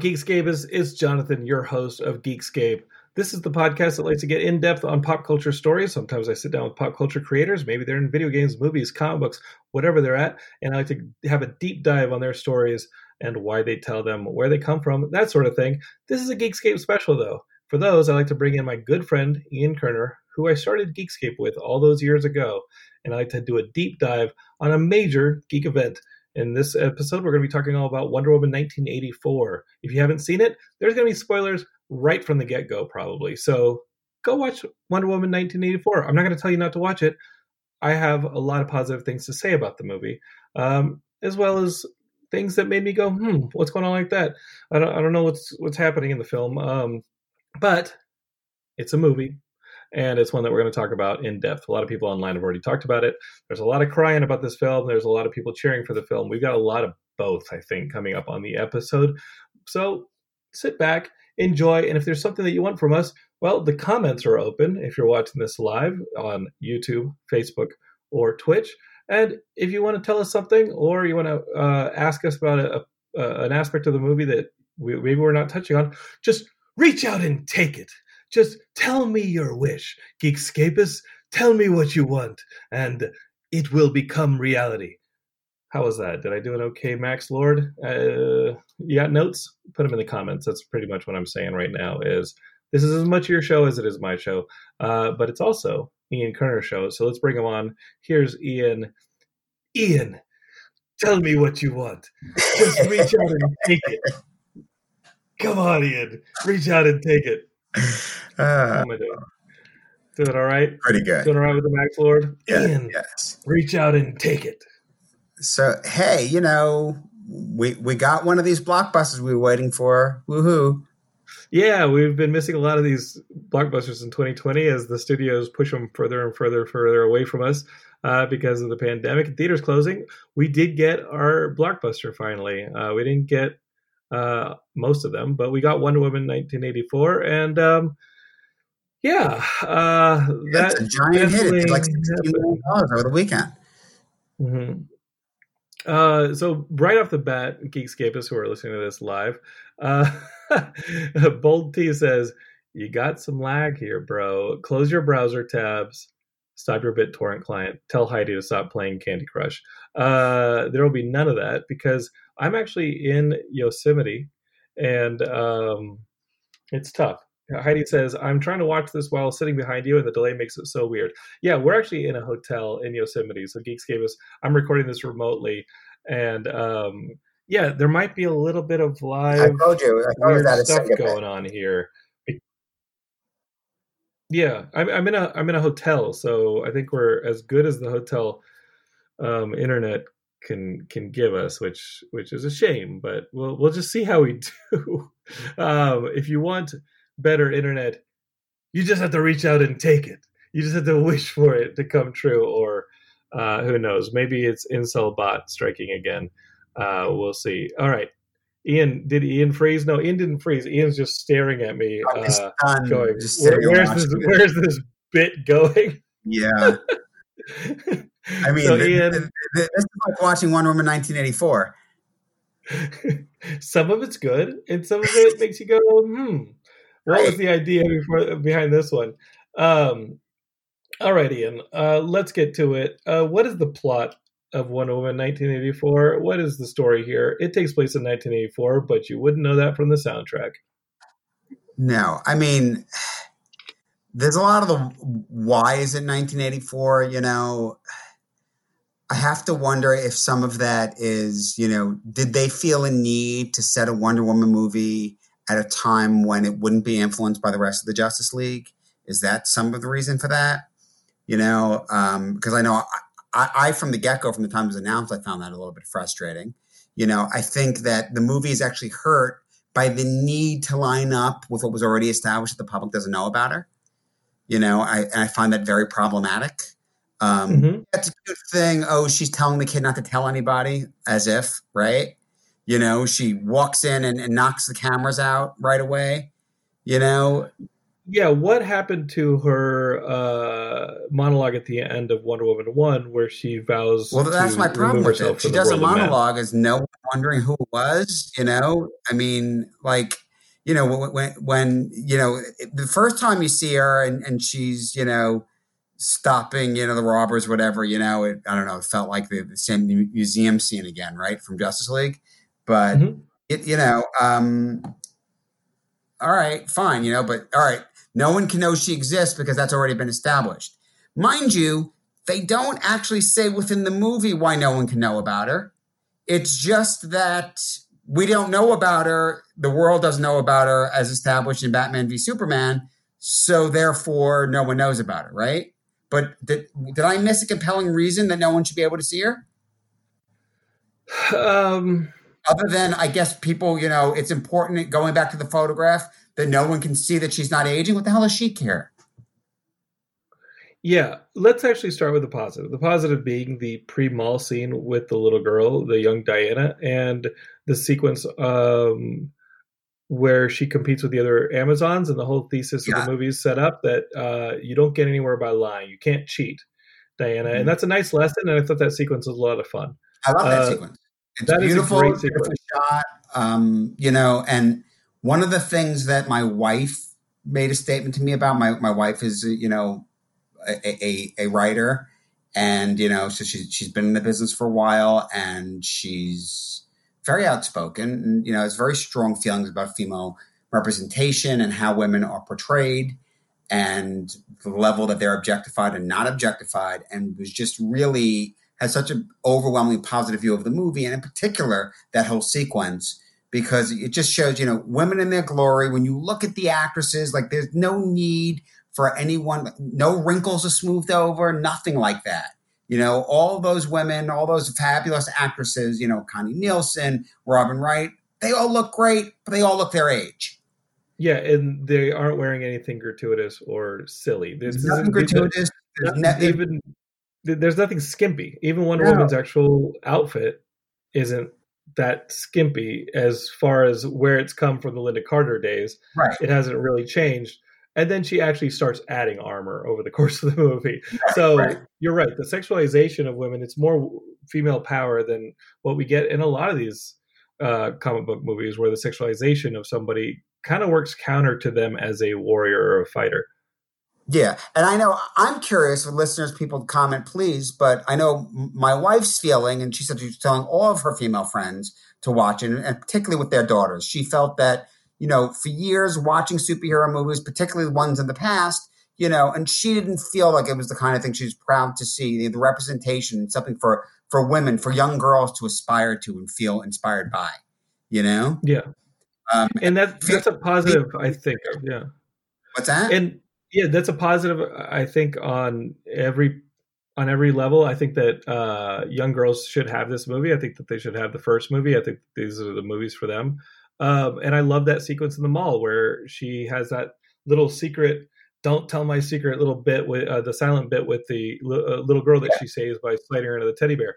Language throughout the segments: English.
Hello, is It's Jonathan, your host of Geekscape. This is the podcast that likes to get in depth on pop culture stories. Sometimes I sit down with pop culture creators. Maybe they're in video games, movies, comic books, whatever they're at. And I like to have a deep dive on their stories and why they tell them, where they come from, that sort of thing. This is a Geekscape special, though. For those, I like to bring in my good friend, Ian Kerner, who I started Geekscape with all those years ago. And I like to do a deep dive on a major geek event. In this episode, we're going to be talking all about Wonder Woman 1984. If you haven't seen it, there's going to be spoilers right from the get go, probably. So go watch Wonder Woman 1984. I'm not going to tell you not to watch it. I have a lot of positive things to say about the movie, um, as well as things that made me go, "Hmm, what's going on like that?" I don't, I don't know what's what's happening in the film, um, but it's a movie, and it's one that we're going to talk about in depth. A lot of people online have already talked about it. There's a lot of crying about this film. There's a lot of people cheering for the film. We've got a lot of both, I think, coming up on the episode. So sit back, enjoy, and if there's something that you want from us, well, the comments are open if you're watching this live on YouTube, Facebook, or Twitch. And if you want to tell us something, or you want to uh, ask us about a, a, an aspect of the movie that we, maybe we're not touching on, just reach out and take it. Just tell me your wish, Geekscapists. Tell me what you want, and it will become reality. How was that? Did I do an okay, Max Lord? Uh, you got notes? Put them in the comments. That's pretty much what I'm saying right now. Is this is as much your show as it is my show, uh, but it's also Ian Kerner's show. So let's bring him on. Here's Ian. Ian, tell me what you want. Just reach out and take it. Come on, Ian. Reach out and take it. How Uh, am I doing? Doing all right? pretty good. Doing all right with the Max Lord? Yeah, Ian, yes. reach out and take it. So hey, you know, we we got one of these blockbusters we were waiting for. Woohoo! Yeah, we've been missing a lot of these blockbusters in 2020 as the studios push them further and further, further away from us uh, because of the pandemic and theaters closing. We did get our blockbuster finally. Uh, we didn't get uh, most of them, but we got Wonder Woman 1984, and um, yeah, uh, that That's a giant hit. It did like definitely sixteen million dollars over the weekend. hmm Uh, so right off the bat, Geekscapists who are listening to this live, uh, Bold T says, "You got some lag here, bro. Close your browser tabs, stop your BitTorrent client, tell Heidi to stop playing Candy Crush. Uh, there will be none of that because I'm actually in Yosemite, and um, it's tough." Heidi says, I'm trying to watch this while sitting behind you, and the delay makes it so weird. Yeah, we're actually in a hotel in Yosemite. So Geekscapists, I'm recording this remotely, and um, yeah, there might be a little bit of live I told you. I told you stuff going on here. Yeah, I'm, I'm in a I'm in a hotel, so I think we're as good as the hotel um, internet can can give us, which which is a shame. But we'll we'll just see how we do. um, if you want better internet, you just have to reach out and take it. You just have to wish for it to come true, or uh, who knows? Maybe it's Incel bot striking again. Uh, we'll see. All right. Ian, did Ian freeze? No, Ian didn't freeze. Ian's just staring at me, just uh, going, "Where- "Where's this? Where's this bit going?" Yeah. I mean, so Ian, th- th- this is like watching Wonder Woman 1984. some of it's good, and some of it makes you go, "Hmm, what was the idea before behind this one?" Um, all right, Ian, uh, let's get to it. Uh, what is the plot of Wonder Woman 1984? What is the story here? It takes place in 1984, but you wouldn't know that from the soundtrack. No, I mean, there's a lot of the why is it 1984? You know, I have to wonder if some of that is, you know, did they feel a need to set a Wonder Woman movie at a time when it wouldn't be influenced by the rest of the Justice League? Is that some of the reason for that? You know, um, because I know I, I, I from the get go, from the time it was announced, I found that a little bit frustrating. You know, I think that the movie is actually hurt by the need to line up with what was already established that the public doesn't know about her. You know, I, I find that very problematic. Um, Mhm. That's a good thing. Oh, she's telling the kid not to tell anybody, as if, right? You know, she walks in and, and knocks the cameras out right away. You know, Yeah, what happened to her uh, monologue at the end of Wonder Woman one, where she vows? well, that's my problem with it. She does a world of men? monologue as no one wondering who it was. You know, I mean, like, you know, when, when, when you know, the first time you see her and, and she's, you know, stopping, you know, the robbers, whatever, you know, it, I don't know, it felt like the, the same museum scene again, right, from Justice League. But, Mhm. it, you know, um, all right, fine, you know, but all right, no one can know she exists because that's already been established. Mind you, they don't actually say within the movie why no one can know about her. It's just that we don't know about her. The world doesn't know about her as established in Batman v Superman. So therefore, no one knows about her, right? But did, did I miss a compelling reason that no one should be able to see her? Um, Other than, I guess, people, you know, it's important going back to the photograph that no one can see that she's not aging. What the hell does she care? yeah, let's actually start with the positive. The positive being the pre-mall scene with the little girl, the young Diana, and the sequence um, where she competes with the other Amazons, and the whole thesis of the movie is set up that uh, you don't get anywhere by lying. You can't cheat, Diana, Mhm. and that's a nice lesson. And I thought that sequence was a lot of fun. I love that Uh, sequence. It's that is a beautiful, sequence. shot. Um, you know, and one of the things that my wife made a statement to me about my my wife is you know a a, a writer, and you know, so she's she's been in the business for a while, and she's very outspoken, and you know, has very strong feelings about female representation and how women are portrayed and the level that they're objectified and not objectified and was just really has such an overwhelmingly positive view of the movie and in particular that whole sequence because it just shows you know women in their glory when you look at the actresses like there's no need for anyone no wrinkles are smoothed over nothing like that you know all those women all those fabulous actresses you know connie nielsen robin wright they all look great but they all look their age Yeah, and they aren't wearing anything gratuitous or silly. There's nothing gratuitous there's Not ne- even there's nothing skimpy. Even Wonder No. Woman's actual outfit isn't that skimpy as far as where it's come from the Lynda Carter days. right It hasn't really changed. And then she actually starts adding armor over the course of the movie. so right. you're right. The sexualization of women, it's more female power than what we get in a lot of these uh, comic book movies where the sexualization of somebody kind of works counter to them as a warrior or a fighter. Yeah, and I know I'm curious with listeners, people comment, please. But I know my wife's feeling, and she said she's telling all of her female friends to watch it, and particularly with their daughters. She felt that you know for years watching superhero movies, particularly the ones in the past, you know, and she didn't feel like it was the kind of thing she was proud to see the, the representation, something for for women, for young girls to aspire to and feel inspired by. You know, Yeah. um, And that, that's a positive, I think. Yeah. what's that? and yeah that's a positive i think on every on every level. I think that uh, young girls should have this movie. I think that they should have the first movie. I think these are the movies for them. Um, and I love that sequence in the mall where she has that little secret. Don't tell my secret little bit with uh, the silent bit with the uh, little girl that she saves by sliding her into the teddy bear.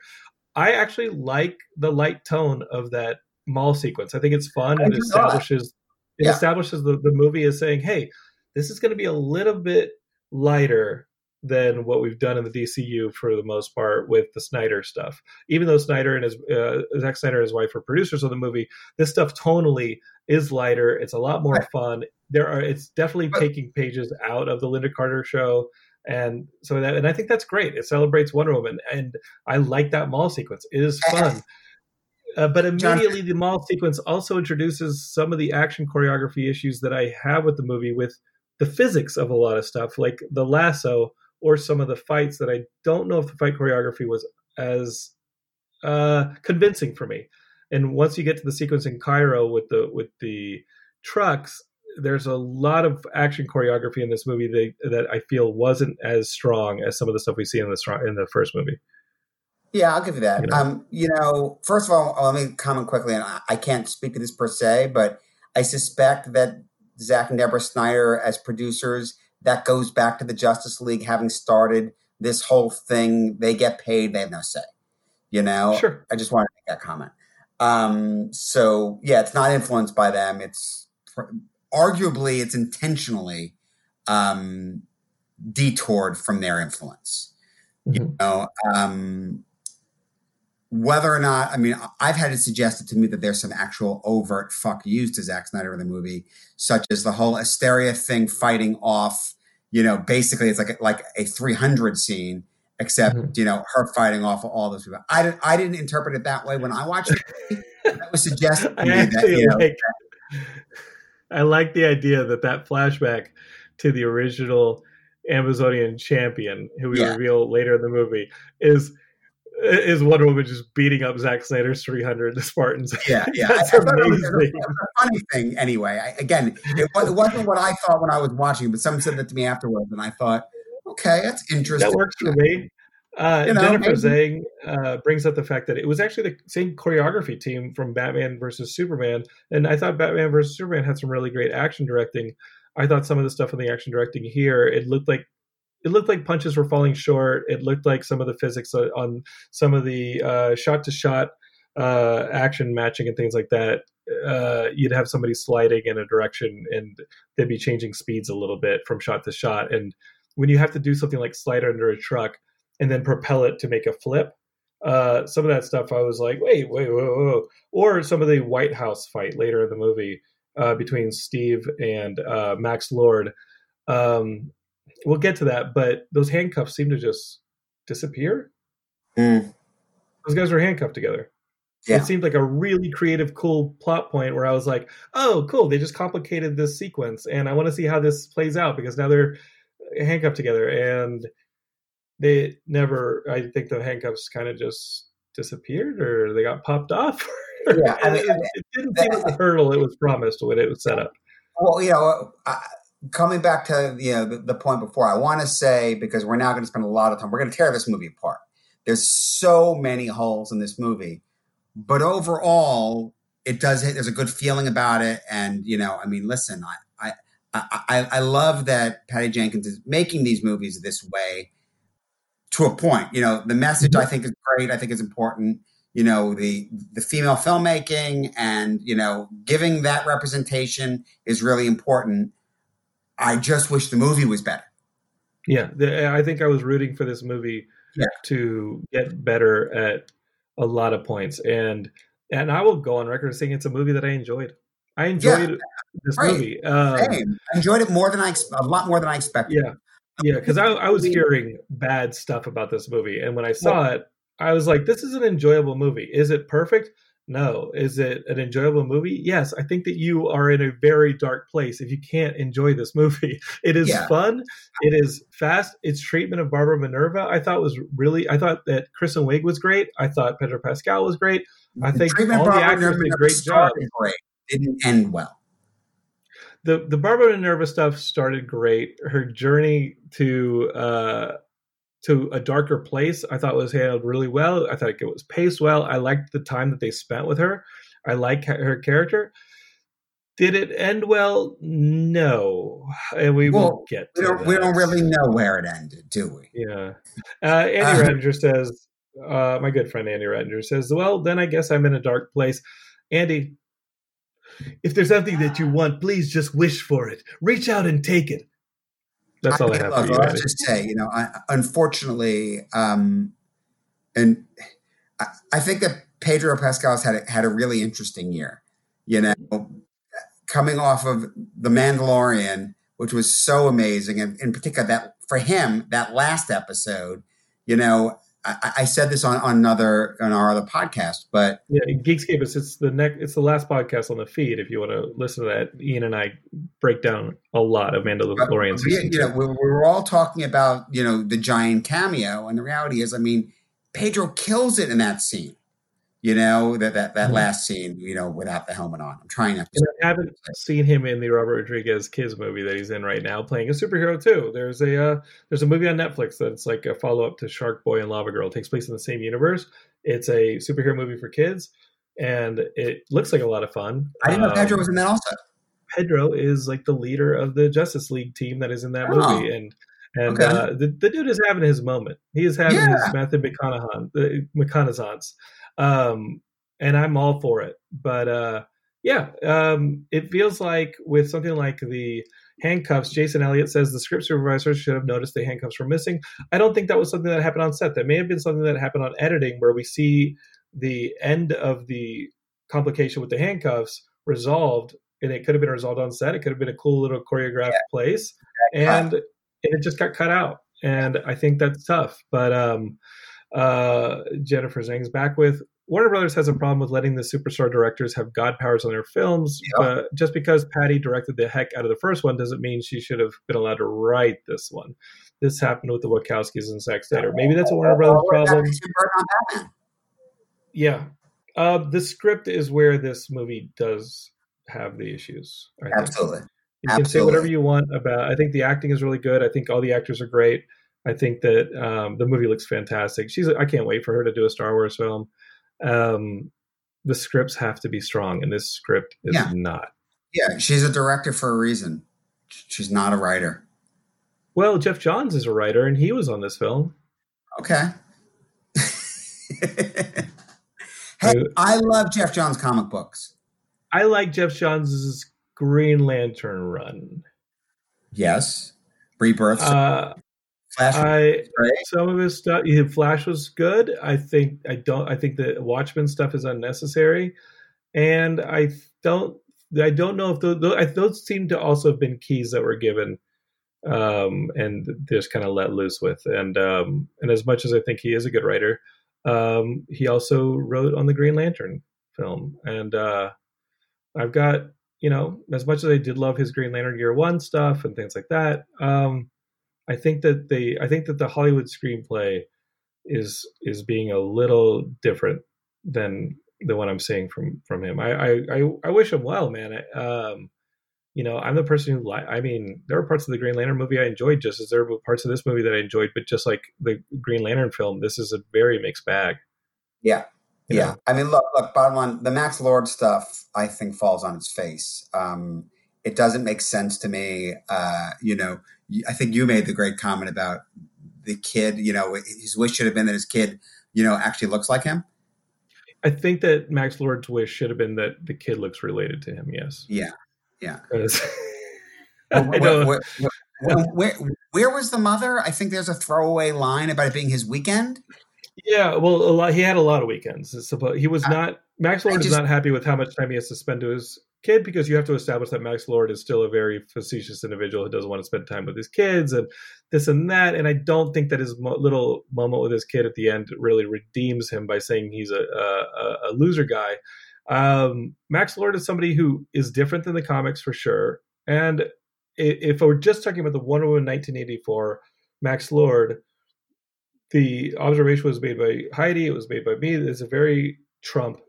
I actually like the light tone of that mall sequence. I think it's fun and it establishes it Yeah. establishes the, the movie as saying, "Hey, this is going to be a little bit lighter than what we've done in the DCU for the most part with the Snyder stuff. Even though Snyder and his uh, Zack Snyder and his wife are producers of the movie, this stuff tonally is lighter. It's a lot more fun. There are it's definitely taking pages out of the Lynda Carter show." And so that, and I think that's great. It celebrates Wonder Woman, and I like that mall sequence. It is fun. Uh, but immediately, the mall sequence also introduces some of the action choreography issues that I have with the movie, with the physics of a lot of stuff, like the lasso or some of the fights that I don't know if the fight choreography was as uh, convincing for me. And once you get to the sequence in Cairo with the with the trucks, there's a lot of action choreography in this movie that, that I feel wasn't as strong as some of the stuff we see in the in the first movie. Yeah, I'll give you that. You know? Um, you know, first of all, let me comment quickly, and I, I can't speak to this per se, but I suspect that Zack and Deborah Snyder, as producers, that goes back to the Justice League having started this whole thing. They get paid; they have no say. You know, Sure. I just wanted to make that comment. Um, so yeah, it's not influenced by them. It's pr- arguably it's intentionally um, detoured from their influence. You Mhm. know, um, whether or not I mean, I've had it suggested to me that there's some actual overt fuck yous to Zack Snyder in the movie, such as the whole Asteria thing fighting off. You know, basically it's like a, like a 300 scene, except Mhm. you know her fighting off all those people. I didn't I didn't interpret it that way when I watched it. That was suggested to I me that actually you know, like. I like the idea that that flashback to the original Amazonian champion, who we Yeah. reveal later in the movie, is is Wonder Woman just beating up Zack Snyder's 300 the Spartans. Yeah, yeah. That's I, I it was, it was a funny thing anyway. I, again, it, it wasn't what I thought when I was watching, but someone said that to me afterwards, and I thought, okay, that's interesting. that works for me. Uh, You know, Jennifer Zhang uh, brings up the fact that it was actually the same choreography team from Batman versus Superman, and I thought Batman versus Superman had some really great action directing. I thought some of the stuff in the action directing here, it looked like it looked like punches were falling short. It looked like some of the physics on- some of the shot to shot action matching and things like that. Uh, you'd have somebody sliding in a direction, and they'd be changing speeds a little bit from shot to shot. And when you have to do something like slide under a truck and then propel it to make a flip, uh, some of that stuff I was like, wait, wait, whoa, whoa. Or some of the White House fight later in the movie uh, between Steve and uh, Max Lord. Um, we'll get to that, but those handcuffs seem to just disappear. Mm, Those guys were handcuffed together. Yeah. It seemed like a really creative, cool plot point where I was like, oh, cool. They just complicated this sequence, and I want to see how this plays out because now they're handcuffed together. And they never, I think the handcuffs kind of just disappeared or they got popped off. Yeah, I mean, it, it didn't seem like the hurdle it was promised when it was set up. well, you know, I, coming back to you know the, the point before, I want to say because we're now going to spend a lot of time, we're going to tear this movie apart. There's so many holes in this movie, but overall, it does. There's a good feeling about it, and you know, I mean, listen, I I I, I love that Patty Jenkins is making these movies this way to a point. You know, the message I mm-hmm. think is great. I think is important. You know, the the female filmmaking and you know giving that representation is really important. I just wish the movie was better. Yeah, the, I think I was rooting for this movie Yeah. to get better at a lot of points, and and I will go on record saying it's a movie that I enjoyed. I enjoyed this right. movie. Um, I enjoyed it more than I a lot more than I expected. yeah, yeah, because I, I was hearing bad stuff about this movie, and when I saw it, I was like, "This is an enjoyable movie. Is it perfect? No. Is it an enjoyable movie? Yes. I think that you are in a very dark place if you can't enjoy this movie. It is Yeah. fun. It is fast. Its treatment of Barbara Minerva, I thought was really. I thought that Kristen Wiig was great. I thought Pedro Pascal was great. I The think all the Barbara actors Minerva did a great job. Great. Didn't end well. the the Barbara Minerva stuff started great. Her journey to uh, to a darker place. I thought was handled really well. I thought it was paced well. I liked the time that they spent with her. I like her character. Did it end well? No, and we Well, will get. We To don't, we don't really know where it ended, do we? Yeah. Uh, Andy Uh, Redinger says, uh, my good friend Andy Redinger says, well, then I guess I'm in a dark place. Andy, if there's something that you want, please just wish for it. Reach out and take it. That's all I, mean, have look, for you. Andy. just say, you know, I, unfortunately, um, and I, I think that Pedro Pascal's had a, had a really interesting year. You know, coming off of The Mandalorian, which was so amazing, and in particular that for him that last episode, you know, I, I said this on, on another on our other podcast, but Yeah, Geekscape, it's, it's the next, it's the last podcast on the feed. If you want to listen to that, Ian and I break down a lot of But Mandalorian we, season you know, we, we were all talking about you know the giant cameo, and the reality is, I mean, Pedro kills it in that scene. You know that that that Mhm. last scene, you know, without the helmet on. I'm trying not to. I haven't seen him in the Robert Rodriguez Kids movie that he's in right now, playing a superhero too. There's a uh, there's a movie on Netflix that's like a follow up to Shark Boy and Lava Girl. It takes place in the same universe. It's a superhero movie for kids, and it looks like a lot of fun. I didn't know Pedro Um, was in that also. Pedro is like the leader of the Justice League team that is in that Oh. movie, and and Okay. uh, the, the dude is having his moment. He is having Yeah. his Matthew McConaughey, the McConaissance, um, and I'm all for it. But uh, yeah, um, it feels like with something like the handcuffs, Jason Elliott says the script supervisor should have noticed the handcuffs were missing. I don't think that was something that happened on set. That may have been something that happened on editing, where we see the end of the complication with the handcuffs resolved and it could have been resolved on set. It could have been a cool little choreographed place, and, and it just got cut out. And I think that's tough. But um, uh, Jennifer Zhang's back with Warner Brothers has a problem with letting the superstar directors have god powers on their films. Yeah. But just because Patty directed the heck out of the first one doesn't mean she should have been allowed to write this one. This happened with the Wachowskis and Zack Snyder. Maybe that's a Warner Brothers problem. Tim Burton on Batman. Yeah. Uh, the script is where this movie does have the issues. I think. Absolutely. You can say whatever you want about. I think the acting is really good. I think all the actors are great. I think that um, the movie looks fantastic. She's. I can't wait for her to do a Star Wars film. Um, the scripts have to be strong, and this script is Yeah. not. Yeah, she's a director for a reason. She's not a writer. Well, Geoff Johns is a writer, and he was on this film. Okay. hey, I love Geoff Johns comic books. I like Geoff Johns' Green Lantern run. Yes. Rebirth. Uh, Flash. I some of his stuff flash was good. I think i don't i think the watchmen stuff is unnecessary. And i don't i don't know if those, those, those seem to also have been keys that were given um and just kind of let loose with. And um and as much as i think he is a good writer um he also wrote on the green lantern film. And uh i've got you know as much as i did love his green lantern year one stuff and things like that um I think that the I think that the Hollywood screenplay is is being a little different than the one I'm seeing from from him. I I I, I wish him well, man. I, um, you know, I'm the person who li- I mean, there are parts of the Green Lantern movie I enjoyed, just as there were parts of this movie that I enjoyed. But just like the Green Lantern film, this is a very mixed bag. Yeah. you Yeah. know? I mean, look, look, bottom line, the Max Lord stuff, I think, falls on its face. Um, it doesn't make sense to me. Uh, you know, I think you made the great comment about the kid, you know, his wish should have been that his kid, you know, actually looks like him. I think that Max Lord's wish should have been that the kid looks related to him. Yes. Yeah. Yeah. Where, where, where, where, was the mother? I think there's a throwaway line about it being his weekend. Yeah, well, a lot. He had a lot of weekends. He was not. Max Lord is not happy with how much time he has to spend to his kid because you have to establish that Max Lord is still a very facetious individual who doesn't want to spend time with his kids and this and that. And I don't think that his mo- little moment with his kid at the end really redeems him by saying he's a a, a loser guy. Um, Max Lord is somebody who is different than the comics for sure. And if we're just talking about the Wonder Woman 1984, Max Lord, the observation was made by Heidi. It was made by me. It's a very Trump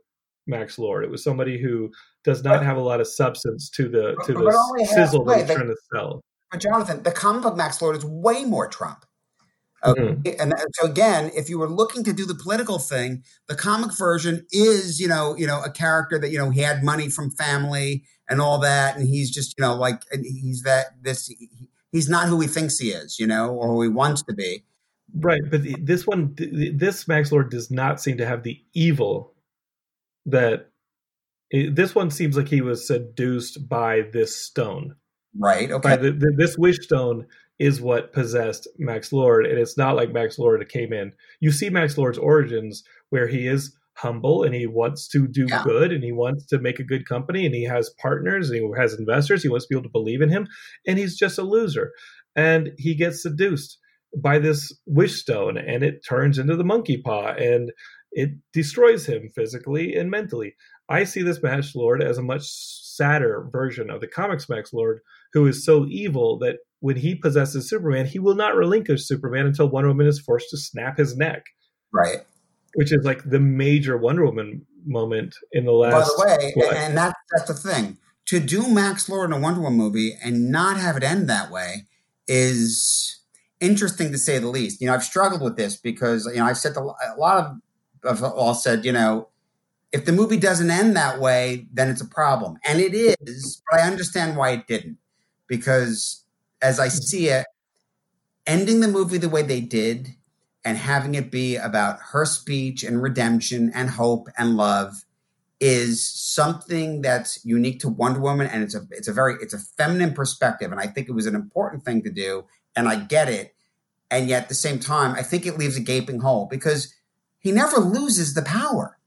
Max Lord. It was somebody who does not have a lot of substance to the to the sizzle he's They- trying to sell. But Jonathan, the comic book Max Lord is way more Trump. Okay? Mhm. And so again, if you were looking to do the political thing, the comic version is, you know, you know, a character that you know he had money from family and all that, and he's just, you know, like he's that this. He, he's not who he thinks he is, you know, or who he wants to be. Right, but this one, th- th- this Max Lord does not seem to have the evil that it, this one seems like he was seduced by this stone. Right. Okay. the, the, this wish stone is what possessed Max Lord, and it's not like Max Lord came in. You see Max Lord's origins where he is humble and he wants to do Yeah. good and he wants to make a good company and he has partners and he has investors. He wants people to believe in him, and he's just a loser. And he gets seduced by this wish stone and it turns into the monkey paw and it destroys him physically and mentally. I see this Max Lord as a much sadder version of the comics Max Lord, who is so evil that when he possesses Superman, he will not relinquish Superman until Wonder Woman is forced to snap his neck, Right. which is like the major Wonder Woman moment in the last. By the way, what? and that's that's the thing. To do Max Lord in a Wonder Woman movie and not have it end that way is interesting to say the least. You know, I've struggled with this because you know I've said a lot of of all said, you know, if the movie doesn't end that way, then it's a problem, and it is. But I understand why it didn't because as I see it, ending the movie the way they did and having it be about her speech and redemption and hope and love is something that's unique to Wonder Woman, and it's a it's a very it's a feminine perspective, and I think it was an important thing to do, and I get it, and yet at the same time, I think it leaves a gaping hole because he never loses the power.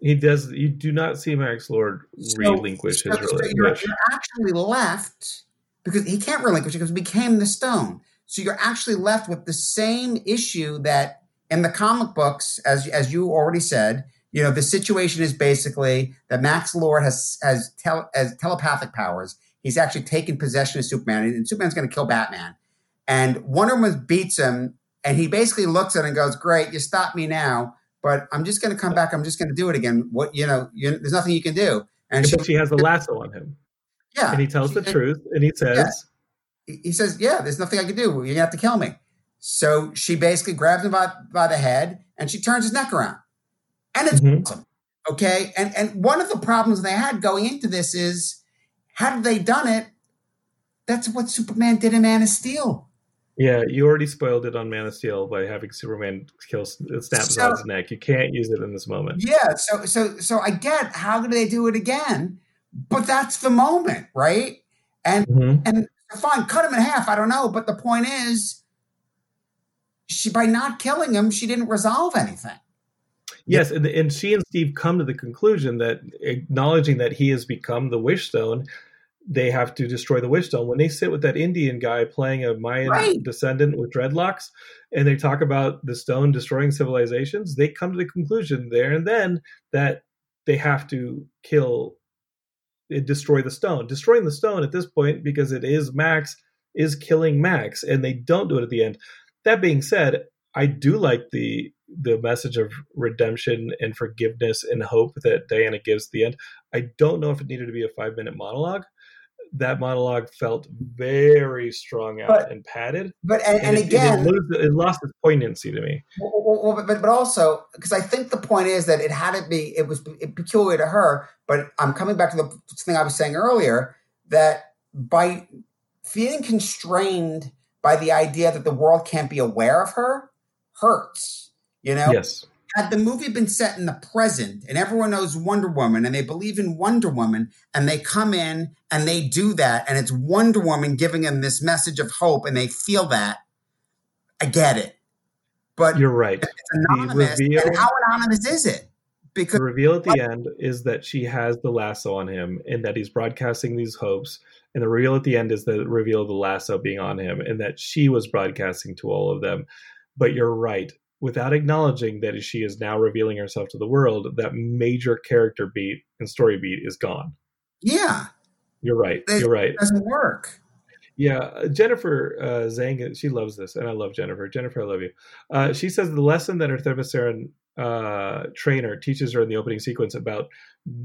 he does. You do not see Max Lord relinquish so- his so you're, you're actually left because he can't relinquish it because it became the stone. So you're actually left with the same issue that in the comic books, as as you already said, you know, the situation is basically that Max Lord has has, tel- has telepathic powers. He's actually taken possession of Superman, and Superman's going to kill Batman. And Wonder Woman beats him, and he basically looks at it and goes, "Great, you stop me now, but I'm just going to come back. I'm just going to do it again. What you know, you, there's nothing you can do." And she, she has the lasso on him, yeah, and he tells the She- truth, and he says, Yeah. he says, "Yeah, there's nothing I can do. You're have to kill me." So she basically grabs him by, by the head and she turns his neck around, and it's Mhm. awesome. Okay, and and one of the problems they had going into this is, had they done it, that's what Superman did in Man of Steel. "Yeah, you already spoiled it on Man of Steel by having Superman kill snap So- Zod's neck. You can't use it in this moment." Yeah, so so so I get how do they do it again, but that's the moment, right? And Mhm. and fine, cut him in half. I don't know, but the point is, she by not killing him, she didn't resolve anything. Yes, and, and she and Steve come to the conclusion that acknowledging that he has become the Wish Stone, they have to destroy the Wish Stone. When they sit with that Indian guy playing a Mayan Right. descendant with dreadlocks, and they talk about the stone destroying civilizations, they come to the conclusion there and then that they have to kill, eh, destroy the stone. Destroying the stone at this point, because it is Max, is killing Max, and they don't do it at the end. That being said, I do like the the message of redemption and forgiveness and hope that Diana gives at the end. I don't know if it needed to be a five minute monologue. That monologue felt very strong out But- and padded, But and, and it, again, it, lose- it lost its poignancy to me. well, well, but but also because I think the point is that it had to be it was peculiar to her. But I'm coming back to the thing I was saying earlier that by feeling constrained by the idea that the world can't be aware of her hurts. You know, Yes, had the movie been set in the present and everyone knows Wonder Woman and they believe in Wonder Woman and they come in and they do that and it's Wonder Woman giving them this message of hope and they feel that, I get it. But you're right. it's anonymous. reveal- and how anonymous is it? Because The reveal at the end is that she has the lasso on him and that he's broadcasting these hopes. And the reveal at the end is the reveal of the lasso being on him and that she was broadcasting to all of them. But you're right. Without acknowledging that she is now revealing herself to the world, that major character beat and story beat is gone. yeah, You're right. They- You're right. it doesn't work. Yeah, uh, Jennifer uh, Zhang, she loves this, and I love Jennifer. Jennifer, I love you. Uh, she says the lesson that her Themysciran uh, trainer teaches her in the opening sequence about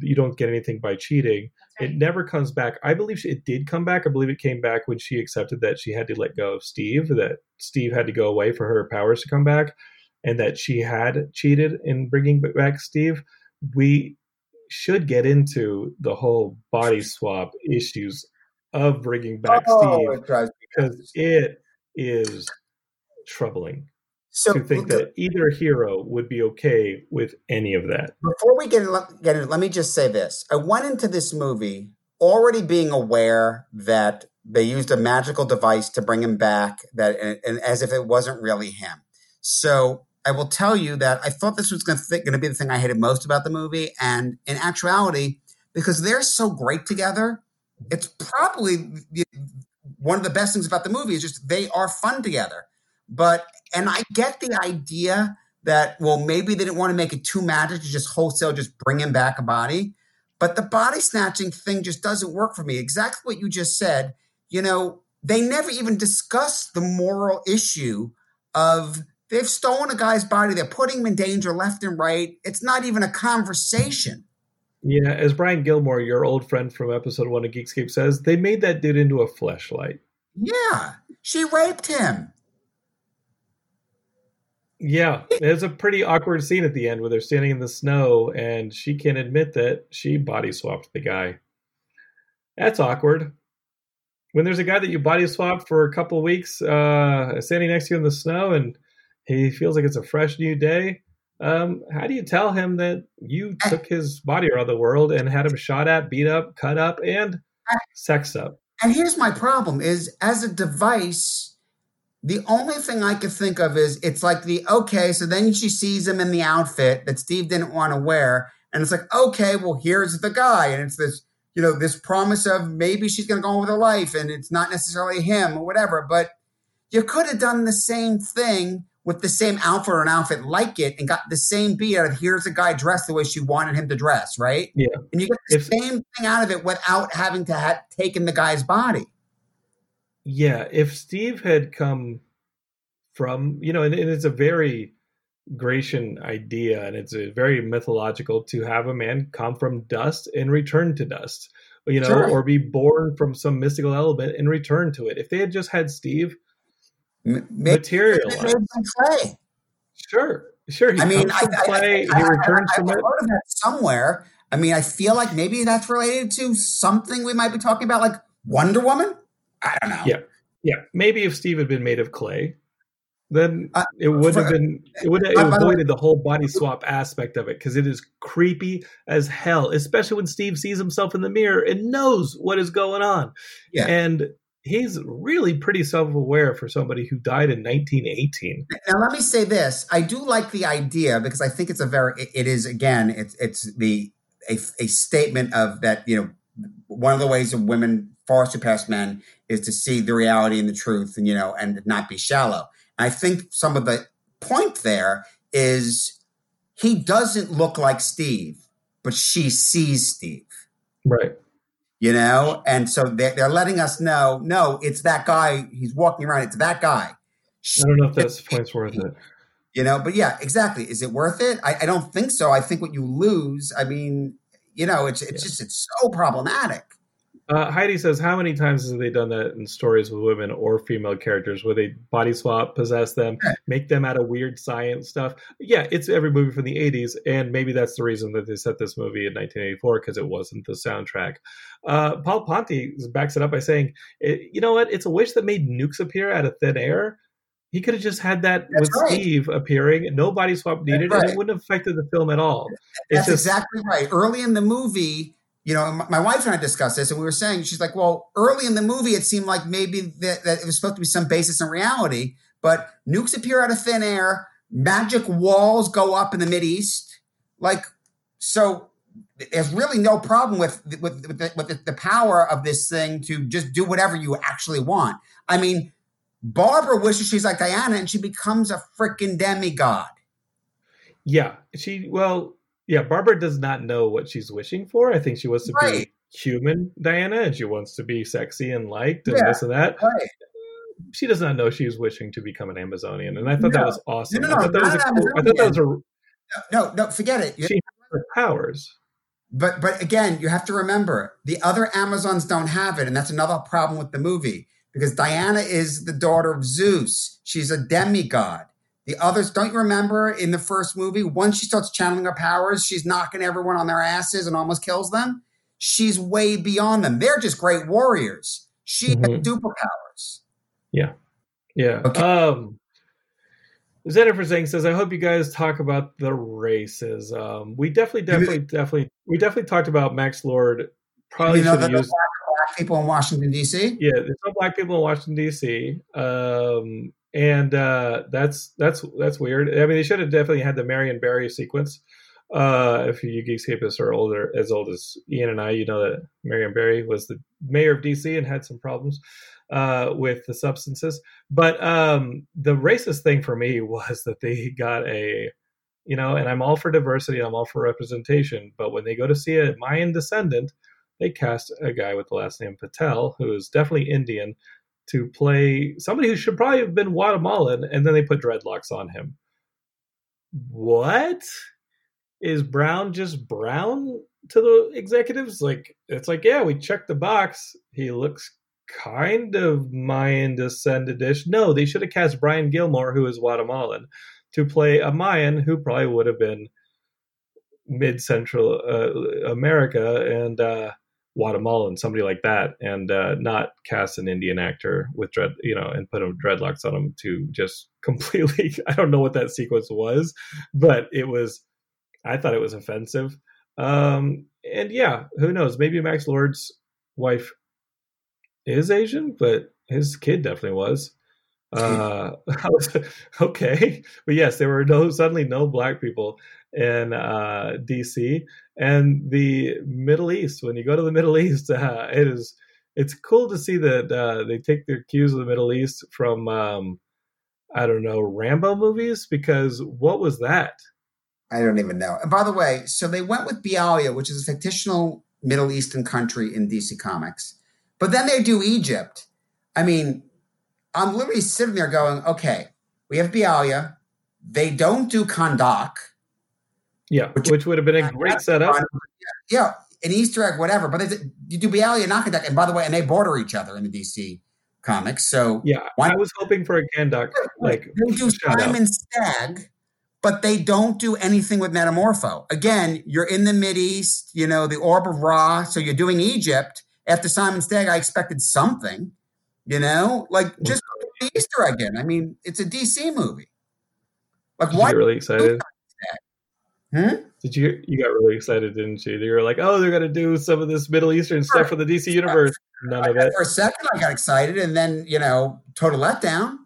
you don't get anything by cheating. It never comes back. I believe she, it did come back. I believe it came back when she accepted that she had to let go of Steve, that Steve had to go away for her powers to come back, and that she had cheated in bringing back Steve. We should get into the whole body swap issues of bringing back Oh, Steve it because it is troubling So to think that either hero would be okay with any of that. Before we get get it, let me just say this: I went into this movie already being aware that they used a magical device to bring him back, that and, and as if it wasn't really him. So I will tell you that I thought this was going to be the thing I hated most about the movie, and in actuality, because they're so great together, it's probably one of the best things about the movie is just they are fun together. But and I get the idea that well maybe they didn't want to make it too magic to just wholesale just bring him back a body but the body snatching thing just doesn't work for me exactly what you just said you know they never even discuss the moral issue of they've stolen a guy's body they're putting him in danger left and right it's not even a conversation Yeah, as Brian Gilmore, your old friend from episode one of Geekscape says, they made that dude into a fleshlight. yeah she raped him Yeah, it's a pretty awkward scene at the end where they're standing in the snow and she can admit that she body swapped the guy. That's awkward. When there's a guy that you body swap for a couple weeks, uh, standing next to you in the snow, and he feels like it's a fresh new day. Um, how do you tell him that you took his body around the world and had him shot at, beat up, cut up, and sex up? And here's my problem is as a device, the only thing I could think of is it's like the okay, so then she sees him in the outfit that Steve didn't want to wear, and it's like, okay, well, here's the guy, and it's this, you know, this promise of maybe she's gonna go on with her life, and it's not necessarily him or whatever, but you could have done the same thing with the same outfit or an outfit like it and got the same beat out of here's a guy dressed the way she wanted him to dress, right? Yeah. And you get the If- same thing out of it without having to have taken the guy's body. Yeah, if Steve had come from, you know, and, and it's a very Grecian idea, and it's a very mythological to have a man come from dust and return to dust, you know, Sure. or be born from some mystical element and return to it. If they had just had Steve M- materialize, they made them play. sure, sure, he I mean, I, from I, play, I, he I, returns I, from I've it. heard of that somewhere. I mean, I feel like maybe that's related to something we might be talking about, like Wonder Woman. I don't know. Yeah. Yeah, maybe if Steve had been made of clay, then Uh, it would have been it would have By- by the way- avoided the whole body swap aspect of it because it is creepy as hell, especially when Steve sees himself in the mirror and knows what is going on. Yeah. And he's really pretty self-aware for somebody who died in 1918. Now, let me say this: I do like the idea because I think it's a very. it- it is again. It's it's the a, a statement of that. You know, one of the ways of women far surpass men is to see the reality and the truth, and you know, and not be shallow. and I think some of the point there is he doesn't look like Steve, but she sees Steve. Right. You know, and so they're, they're letting us know. No, it's that guy. He's walking around. It's that guy. I don't know if that's points worth it. You know, but yeah, exactly. Is it worth it? I, I don't think so. I think what you lose, I mean, you know, it's it's Yeah. just it's so problematic. Uh, Heidi says, "How many times have they done that in stories with women or female characters, where they body swap, possess them, make them out of weird science stuff?" Yeah, it's every movie from the '80s, and maybe that's the reason that they set this movie in 1984 because it wasn't the soundtrack. Uh, Paul Ponti backs it up by saying, eh, "You know what? It's a wish that made nukes appear out of thin air." He could have just had that That's with right. Steve appearing, no body swap needed, and it wouldn't have affected the film at all. It's That's just exactly right. Early in the movie, you know, my, wife and I discussed this, and we were saying, she's like, "Well, early in the movie, it seemed like maybe that, that it was supposed to be some basis in reality, but nukes appear out of thin air, magic walls go up in the Mid East, like so." There's really no problem with with with, the, with the, the power of this thing to just do whatever you actually want. I mean, Barbara wishes she's like Diana, and she becomes a freaking demigod. Yeah, she well, yeah. Barbara does not know what she's wishing for. I think she wants to Right. be human Diana, and she wants to be sexy and liked and Yeah. this and that. Right. She does not know she's wishing to become an Amazonian, and I thought that was awesome. No, no, I thought that no, was a cool, I thought that was a No, no, forget it. She has her powers. But but again, you have to remember the other Amazons don't have it, and that's another problem with the movie because Diana is the daughter of Zeus. She's a demigod. The others, don't you remember in the first movie, once she starts channeling her powers, she's knocking everyone on their asses and almost kills them. She's way beyond them. They're just great warriors. She has Mhm. superpowers. Yeah. Okay. Um Jennifer Zhang says, I hope you guys talk about the races. Um, we definitely, definitely, definitely, we definitely talked about Max Lord. Probably you know should that have the used. black, black people in Washington D.C. Yeah, there's no black people in Washington D.C. Um, and uh, that's that's that's weird. I mean, they should have definitely had the Marion Barry sequence. Uh, if you Geekscapists are older, as old as Ian and I, you know that Marion Barry was the mayor of D.C. and had some problems uh, with the substances. But um, the racist thing for me was that they got a, you know, and I'm all for diversity, I'm all for representation. But when they go to see a Mayan descendant, they cast a guy with the last name Patel, who is definitely Indian, to play somebody who should probably have been Guatemalan, and then they put dreadlocks on him. What? Is Brown just brown to the executives? Like, it's like, yeah, we checked the box. He looks kind of Mayan descended-ish. No, they should have cast Brian Gilmore, who is Guatemalan, to play a Mayan who probably would have been mid-central uh, America and uh, Guatemalan, somebody like that, and uh, not cast an Indian actor with dread, you know, and put him dreadlocks on him to just completely. I don't know what that sequence was, but it was. I thought it was offensive. Um, and yeah, who knows? Maybe Max Lord's wife is Asian, but his kid definitely was. Uh, was- okay, but yes, there were no suddenly no black people in uh, DC and the Middle East. When you go to the Middle East, uh, it is it's cool to see that uh, they take their cues of the Middle East from um, I don't know Rambo movies because what was that? I don't even know. And by the way, so they went with Bialya, which is a fictional Middle Eastern country in DC Comics. But then they do Egypt. I mean, I'm literally sitting there going, okay, we have Bialya. They don't do Kandak. Yeah, Which- which would have been a great setup. Yeah, an Easter egg, whatever. But they, you do Bialya, not Kandak. And by the way, and they border each other in the DC comics. So Yeah, I was hoping for a Kandak like they do out. Simon Stagg, but they don't do anything with Metamorpho. Again, you're in the Mid East, you know, the orb of Ra, so you're doing Egypt. After Simon Stagg. I expected something, you know, like just mm-hmm. Easter egg in. I mean, it's a DC movie. Like, why? really excited? Hmm? Did you you got really excited, didn't you? You were like, "Oh, they're gonna do some of this Middle Eastern stuff for the DC universe." None of it. For a second, I got excited, and then, you know, total letdown.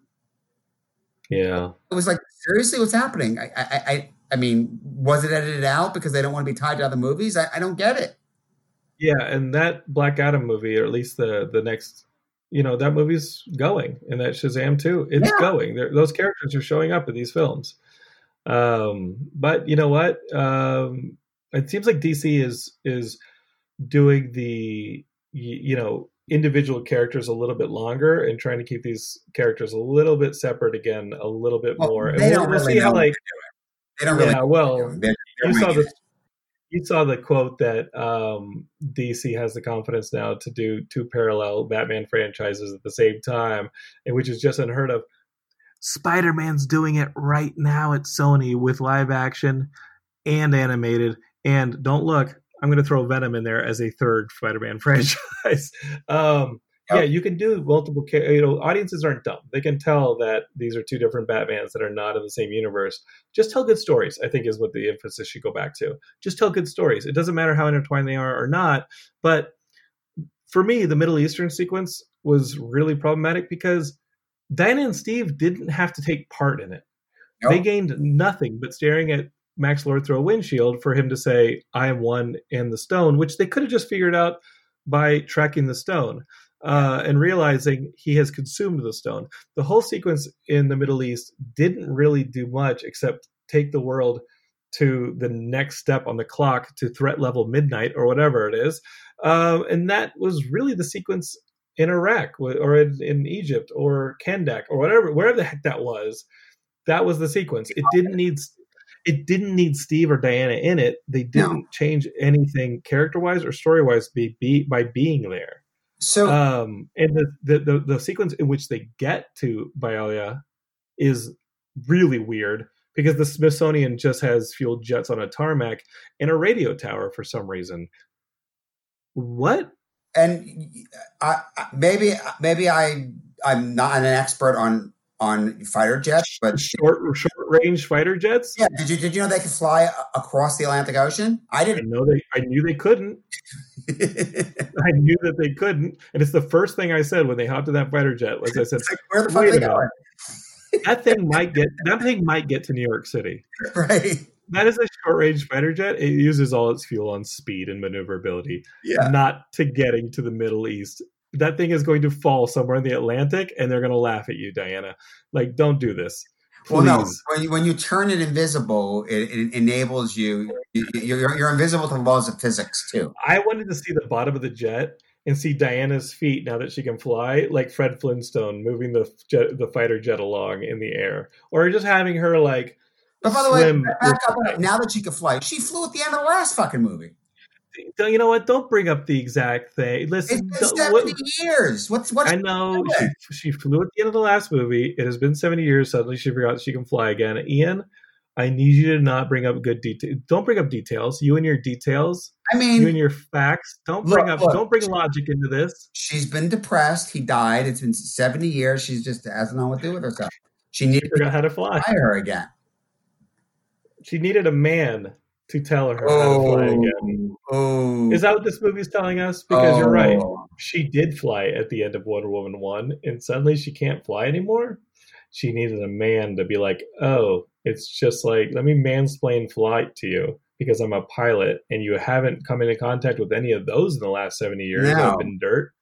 Yeah, It was like, seriously, what's happening? I, I, I, I mean, was it edited out because they don't want to be tied to other movies? I, I don't get it. yeah, and that Black Adam movie, or at least the the next, you know, that movie's going, and that Shazam too, it's Yeah. going. They're, those characters are showing up in these films. Um, but you know what? Um, it seems like DC is is doing the you know individual characters a little bit longer and trying to keep these characters a little bit separate again, a little bit Well, more. And they we'll, don't we'll really see how like They don't really. yeah, well, They're- they're you saw the you saw the quote that um, DC has the confidence now to do two parallel Batman franchises at the same time, which is just unheard of. Spider Man's doing it right now at Sony with live action and animated. And don't look, I'm going to throw Venom in there as a third Spider Man franchise. um, Yeah, you can do multiple. You know, audiences aren't dumb; they can tell that these are two different Batmans that are not in the same universe. Just tell good stories. I think is what the emphasis should go back to. Just tell good stories. It doesn't matter how intertwined they are or not. But for me, the Middle Eastern sequence was really problematic because Diana and Steve didn't have to take part in it. Nope. They gained nothing but staring at Max Lord through a windshield for him to say, I am one in the stone, which they could have just figured out by tracking the stone uh, and realizing he has consumed the stone. The whole sequence in the Middle East didn't really do much except take the world to the next step on the clock to threat level midnight or whatever it is. Um, and that was really the sequence in Iraq or in, in Egypt or Kandak or whatever, wherever the heck that was. That was the sequence. It didn't need it didn't need Steve or Diana in it. They didn't change anything character wise or story wise be, be, by being there. So Um, and the, the the the sequence in which they get to Bialya is really weird because the Smithsonian just has fueled jets on a tarmac and a radio tower for some reason. What? And I, maybe maybe I I'm not an expert on on fighter jets, but Short short range fighter jets? yeah, did you did you know they could fly across the Atlantic Ocean? I didn't. know they. I knew they couldn't. I knew that they couldn't, and it's the first thing I said when they hopped in that fighter jet. Was I said like, where the fuck are they going? that thing might get that thing might get to New York City. Right? That is a short range fighter jet. It uses all its fuel on speed and maneuverability, Yeah. not to getting to the Middle East. That thing is going to fall somewhere in the Atlantic, and they're going to laugh at you, Diana. Like, don't do this. Well, no. When you, when you turn it invisible, it, it enables you. you you're, you're invisible to the laws of physics too. I wanted to see the bottom of the jet and see Diana's feet now that she can fly, like Fred Flintstone moving the jet, the fighter jet along in the air, or just having her like. But by the way, back up. with- Now that she can fly, she flew at the end of the last fucking movie. Don't- You know what? Don't bring up the exact thing. It's Listen, been don't- seventy what- years. What's what? I know she, she flew at the end of the last movie. It has been 70 years. Suddenly she forgot she can fly again. Ian, I need you to not bring up good detail. Don't bring up details. You and your details, I mean, you and your facts. Don't bring Look, up. look. Don't bring logic into this. she's been depressed. He died. It's been seventy years. She's just hasn't known what to do with herself. She needs needed to forgot how to fly. fly her again. She needed a man to tell her how to fly oh. again. oh, Is that what this movie's telling us? Because you're right. Oh. She did fly at the end of Wonder Woman 1, and suddenly she can't fly anymore. She needed a man to be like, oh, it's just like, let me mansplain flight to you because I'm a pilot, and you haven't come into contact with any of those in the last 70 years No. have been dirt.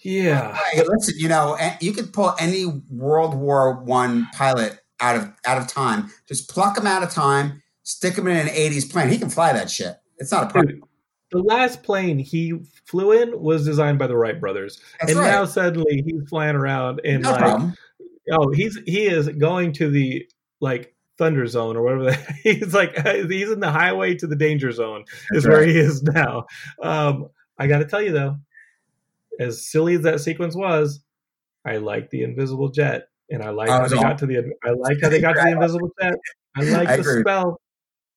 Yeah. Hey, listen, you know, you could pull any World War One pilot out of out of time. Just pluck him out of time, stick him in an '80s plane. He can fly that shit. It's not a problem. The last plane he flew in was designed by the Wright brothers. That's and right. now suddenly he's flying around and no like problem. Oh, he's he is going to the like thunder zone or whatever. That, he's like he's in the highway to the danger zone is That's where he is now. Um, I got to tell you though, as silly as that sequence was, I like the invisible jet, and I like I how they all- got to the I like how they got to the invisible jet. I like I the agree. spell.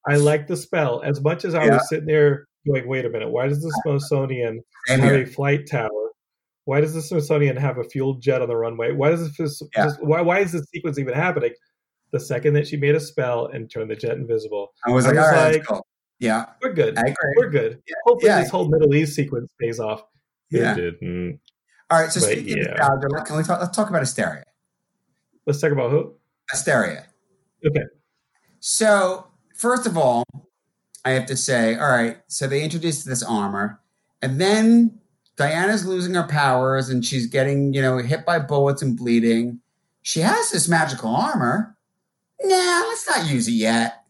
I like the spell as much as I Yeah. was sitting there going, wait a minute, why does the Smithsonian Same have here. a flight tower? Why does the Smithsonian have a fueled jet on the runway? Why does this Yeah. just, why why is this sequence even happening? The second that she made a spell and turned the jet invisible, I was I like, was all right, like- that's cool. Yeah, we're good. I agree. We're good. Yeah. Hopefully, Yeah. this whole Middle East sequence pays off. Yeah. Didn't. All right. So But speaking yeah. of nostalgia, let- can we talk? Let's talk about Asteria. Let's talk about who. Asteria. Okay. So first of all, I have to say, all right. So they introduced this armor, and then Diana's losing her powers, and she's getting you know hit by bullets and bleeding. She has this magical armor. Nah, let's not use it yet.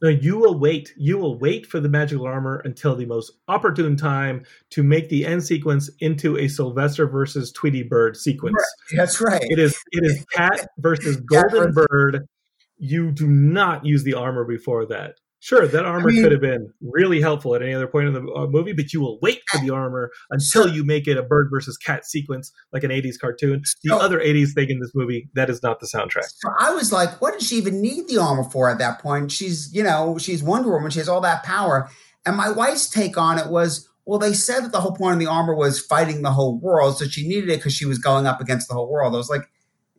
No, you will wait. You will wait for the magical armor until the most opportune time to make the end sequence into a Sylvester versus Tweety Bird sequence. That's right. It is it is cat versus golden bird. You do not use the armor before that. Sure, that armor mean- could have been really helpful at any other point in the uh, movie, but you will wait for the armor until you make it a bird versus cat sequence like an 80s cartoon. The So- other 80s thing in this movie, that is not the soundtrack. So I was like, what did she even need the armor for at that point? She's, you know, she's Wonder Woman. She has all that power. And my wife's take on it was, well, they said that the whole point of the armor was fighting the whole world. So she needed it because she was going up against the whole world. I was like,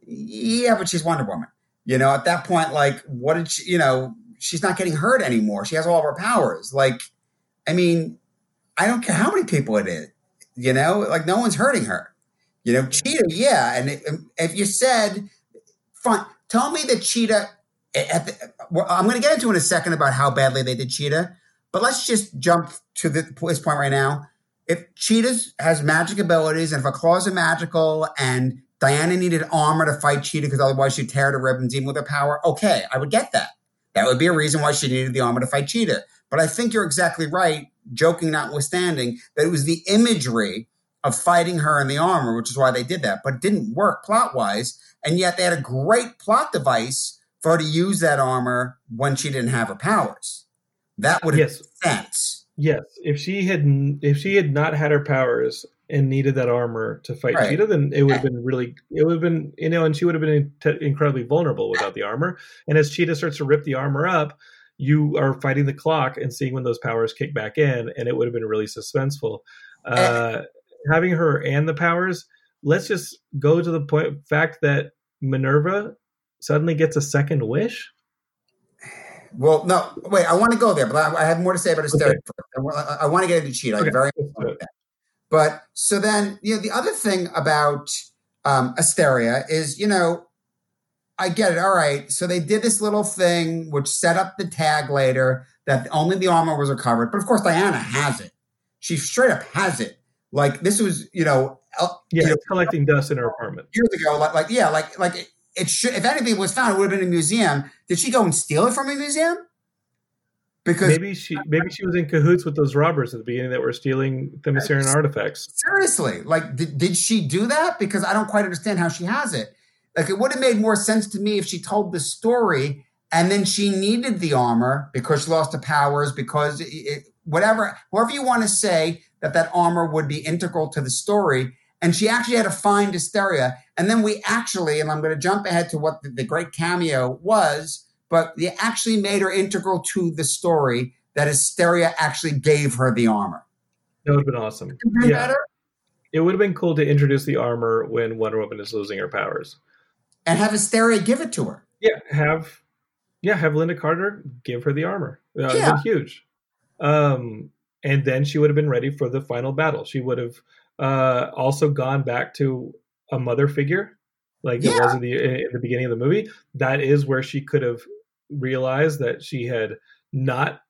yeah, but she's Wonder Woman. You know, at that point, like, what did she, you know, she's not getting hurt anymore. She has all of her powers. Like, I mean, I don't care how many people it is, you know, like no one's hurting her. You know, Cheetah, yeah. And it- um, if you said, fine, tell me that Cheetah, the, well, I'm going to get into in a second about how badly they did Cheetah, but let's just jump to the, this point right now. If Cheetah has magic abilities and if her claws are magical and Diana needed armor to fight Cheetah because otherwise she'd tear to ribbons even with her power, okay, I would get that. That would be a reason why she needed the armor to fight Cheetah. But I think you're exactly right, joking notwithstanding, that it was the imagery of fighting her in the armor, which is why they did that. But it didn't work plot wise. And yet they had a great plot device for her to use that armor when she didn't have her powers. That would have Yes. sense. Yes, if she had if she had not had her powers and needed that armor to fight Right. Cheetah, then it would have been really it would have been you know, and she would have been in- incredibly vulnerable without the armor. And as Cheetah starts to rip the armor up, you are fighting the clock and seeing when those powers kick back in, and it would have been really suspenseful. Uh, having her and the powers, let's just go to the point fact that Minerva suddenly gets a second wish. Well, no, wait, I want to go there, but I, I have more to say about Asteria Okay. I, I- I want to get into Cheetah. I'm very let's do it. But so then, you know, the other thing about um, Asteria is, you know, I get it. All right. So they did this little thing which set up the tag later that only the armor was recovered. But of course, Diana has it. She straight up has it. Like this was, you know, Yeah, you know, collecting dust in her apartment. years ago. Like, like yeah, like like it, it should. If anything was found, it would have been in a museum. Did she go and steal it from a museum? Because maybe she maybe she was in cahoots with those robbers at the beginning that were stealing Themysciran artifacts. Seriously, like, did, did she do that? Because I don't quite understand how she has it. Like, it would have made more sense to me if she told the story and then she needed the armor because she lost her powers, because it, it, whatever, however you want to say that that armor would be integral to the story. And she actually had to find Asteria. And then we actually, and I'm going to jump ahead to what the, the great cameo was, but they actually made her integral to the story that Asteria actually gave her the armor. That would have been awesome. Isn't Yeah, better? it would have been cool to introduce the armor when Wonder Woman is losing her powers. and have Asteria give it to her. Yeah, have yeah have Lynda Carter give her the armor. That would have Yeah. been huge. Um, and then she would have been ready for the final battle. She would have uh, also gone back to a mother figure, like it was in the in the beginning of the movie. That is where she could have realized that she had not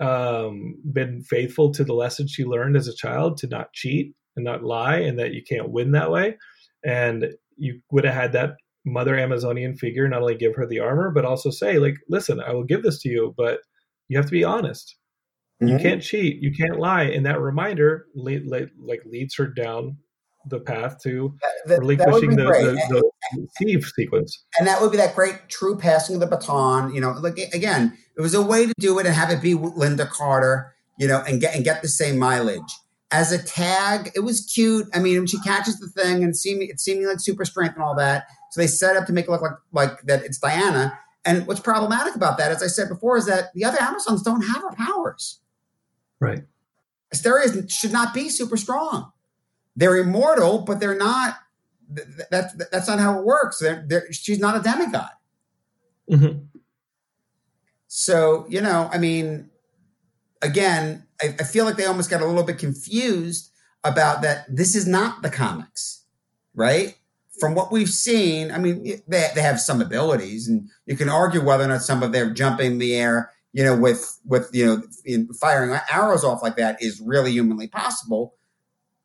um, been faithful to the lesson she learned as a child to not cheat and not lie, and that you can't win that way. And you would have had that mother Amazonian figure not only give her the armor, but also say, like, listen, I will give this to you, but you have to be honest. You Mhm. can't cheat. You can't lie. And that reminder, lead, like, like leads her down the path to That- that relinquishing the, the, the sequence. and that would be that great true passing of the baton. You know, like again, it was a way to do it and have it be Lynda Carter. You know, and get and get the same mileage as a tag. It was cute. I mean, she catches the thing and seeming it's seeming like super strength and all that. So they set up to make it look like like that it's Diana. And what's problematic about that, as I said before, is that the other Amazons don't have her powers. Right. Asteria should not be super strong. They're immortal, but they're not. Th- th- That's that's not how it works. They're, they're, she's not a demigod. hmm So you know, I mean, again, I, I feel like they almost got a little bit confused about that. This is not the comics, right? From what we've seen, I mean, they they have some abilities, and you can argue whether or not some of their jumping in the air, you know, with with you know firing arrows off like that is really humanly possible.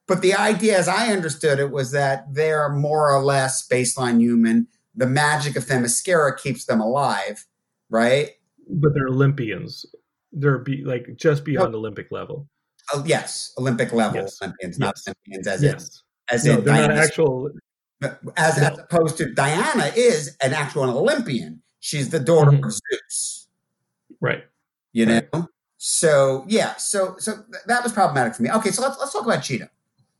But the idea, as I understood it, was that they're more or less baseline human. The magic of Themyscira keeps them alive, right? But they're Olympians. They're be, like just beyond Olympic level. Oh, yes, Olympic level Yes. Olympians, not Yes. Olympians as in as No, in they're not actual. as, as opposed to Diana is an actual Olympian. She's the daughter Mhm. of Zeus. Right. You know. Right. So yeah, so so th- that was problematic for me. Okay, so let's let's talk about Cheetah.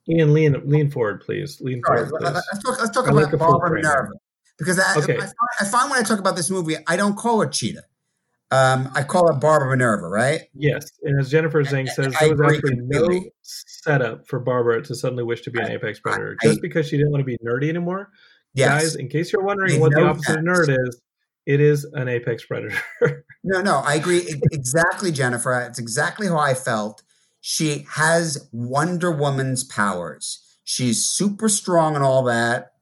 Ian, lean lean forward, please. Lean right, forward, please. let's talk let's talk I like about Barbara. Minerva because I, Okay. I, find, I find when I talk about this movie, I don't call her Cheetah. Um, I call her Barbara Minerva, right? Yes, and as Jennifer Zhang says, I there was actually no setup for Barbara to suddenly wish to be an apex predator just because she didn't want to be nerdy anymore. Yes. Guys, in case you're wondering what the opposite of nerd is, it is an apex predator. No, no, I agree exactly, Jennifer. It's exactly how I felt. She has Wonder Woman's powers. She's super strong and all that.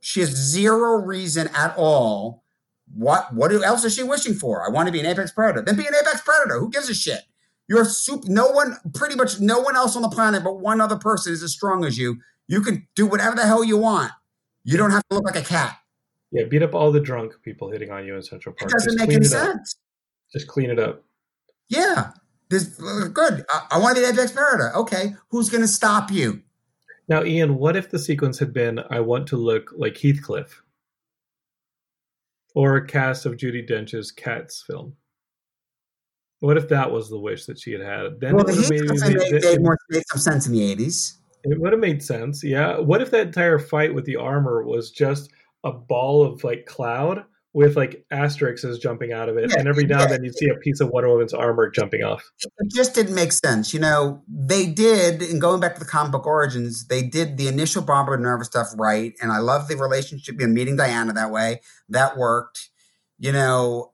She has zero reason at all. What what else is she wishing for? I want to be an apex predator. Then be an apex predator. Who gives a shit? You're super. No one, pretty much no one else on the planet, but one other person is as strong as you. You can do whatever the hell you want. You don't have to look like a cat. yeah, beat up all the drunk people hitting on you in Central It Park. doesn't Just make any it up. sense. Just clean it up. Yeah, this good. I, I want to be Apex Predator. Okay, who's going to stop you? Now, Ian, what if the sequence had been I want to look like Heathcliff? Or a cast of Judi Dench's Cats film? What if that was the wish that she had had? Then Well, it the would have made, made, made, more, made some sense in the eighties. it would have made sense. Yeah. What if that entire fight with the armor was just a ball of like cloud with like asterisks jumping out of it, Yeah, and every now and yeah. then you'd see a piece of Wonder Woman's armor jumping off. It just didn't make sense. You know, they did, and going back to the comic book origins, they did the initial Barbara Nerva stuff right, and I love the relationship and meeting Diana that way. That worked. You know,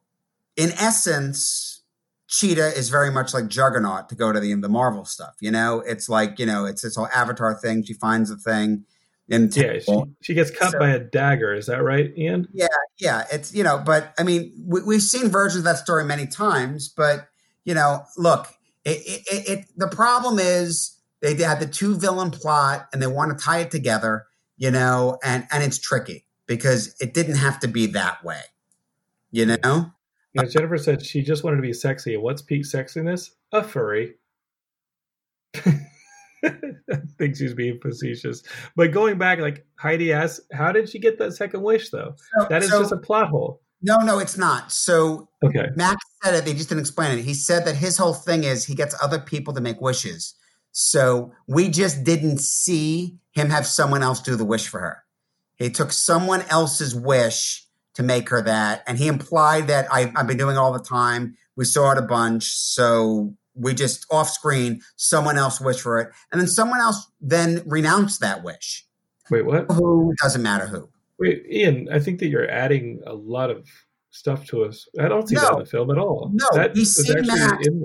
in essence, Cheetah is very much like Juggernaut to go to the the Marvel stuff. You know, it's like you know, it's this whole Avatar thing. She finds the thing, and Yeah, she, she gets cut So- by a dagger. Is that right, Ian? yeah, yeah. it's you know, but I mean, we, we've seen versions of that story many times. But you know, look, it, it, it, it the problem is they had the two villain plot, and they want to tie it together. You know, and and it's tricky because it didn't have to be that way. You know, You know, Jennifer said she just wanted to be sexy. And what's peak sexiness? A furry. I think she's being facetious. But going back, like Heidi asked, how did she get that second wish, though? So- That is so- just a plot hole. no, no, it's not. So Okay. Max said it. They just didn't explain it. He said that his whole thing is he gets other people to make wishes. So we just didn't see him have someone else do the wish for her. He took someone else's wish to make her that, and he implied that I, I've been doing it all the time. We saw it a bunch, so we just off screen someone else wished for it, and then someone else then renounced that wish. Wait, what? Who doesn't matter who. Wait, Ian, I think that you're adding a lot of stuff to us. I don't see No. that in the film at all. No, that he's is seen Max. in-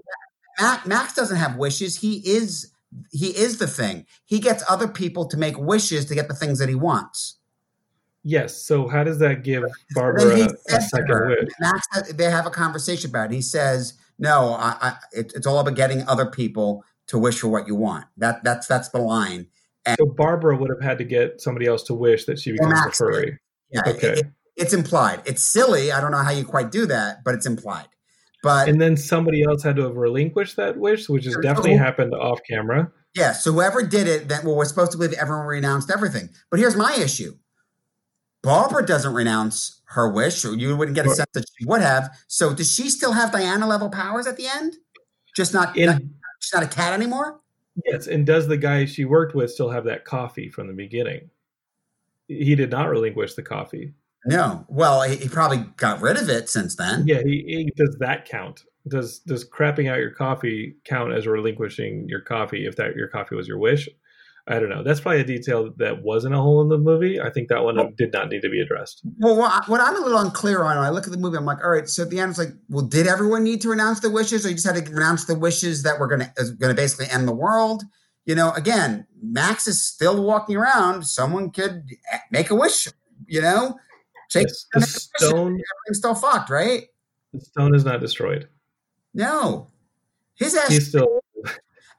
Max, Max doesn't have wishes. He is he is the thing. He gets other people to make wishes to get the things that he wants. yes. So how does that give Barbara a second her, wish? Max, they have a conversation about it. He says, "No, I, I, it, it's all about getting other people to wish for what you want." That that's that's the line. So Barbara would have had to get somebody else to wish that she becomes a furry. Yeah, Okay. it- it- it's implied. It's silly. I don't know how you quite do that, but it's implied. But and then somebody else had to have relinquished that wish, which has definitely happened off camera. Yeah, so whoever did it, that well, we're supposed to believe everyone renounced everything. But here's my issue: Barbara doesn't renounce her wish, or you wouldn't get a sense that she would have. So does she still have Diana level powers at the end? Just not, In not she's not a cat anymore. yes, and does the guy she worked with still have that coffee from the beginning? He did not relinquish the coffee. No. Well, he, he probably got rid of it since then. Yeah, he, he does that count? Does does crapping out your coffee count as relinquishing your coffee if that your coffee was your wish? I don't know. That's probably a detail that wasn't a hole in the movie. I think that one did not need to be addressed. Well, what, I'm a little unclear on, I look at the movie, I'm like, all right. So at the end, it's like, well, did everyone need to renounce the wishes, or you just had to renounce the wishes that were going to uh, going to basically end the world? You know, again, Max is still walking around. Someone could eh, make a wish. You know, take the stone everything's still fucked, right? the stone is not destroyed. No, his ass. He's still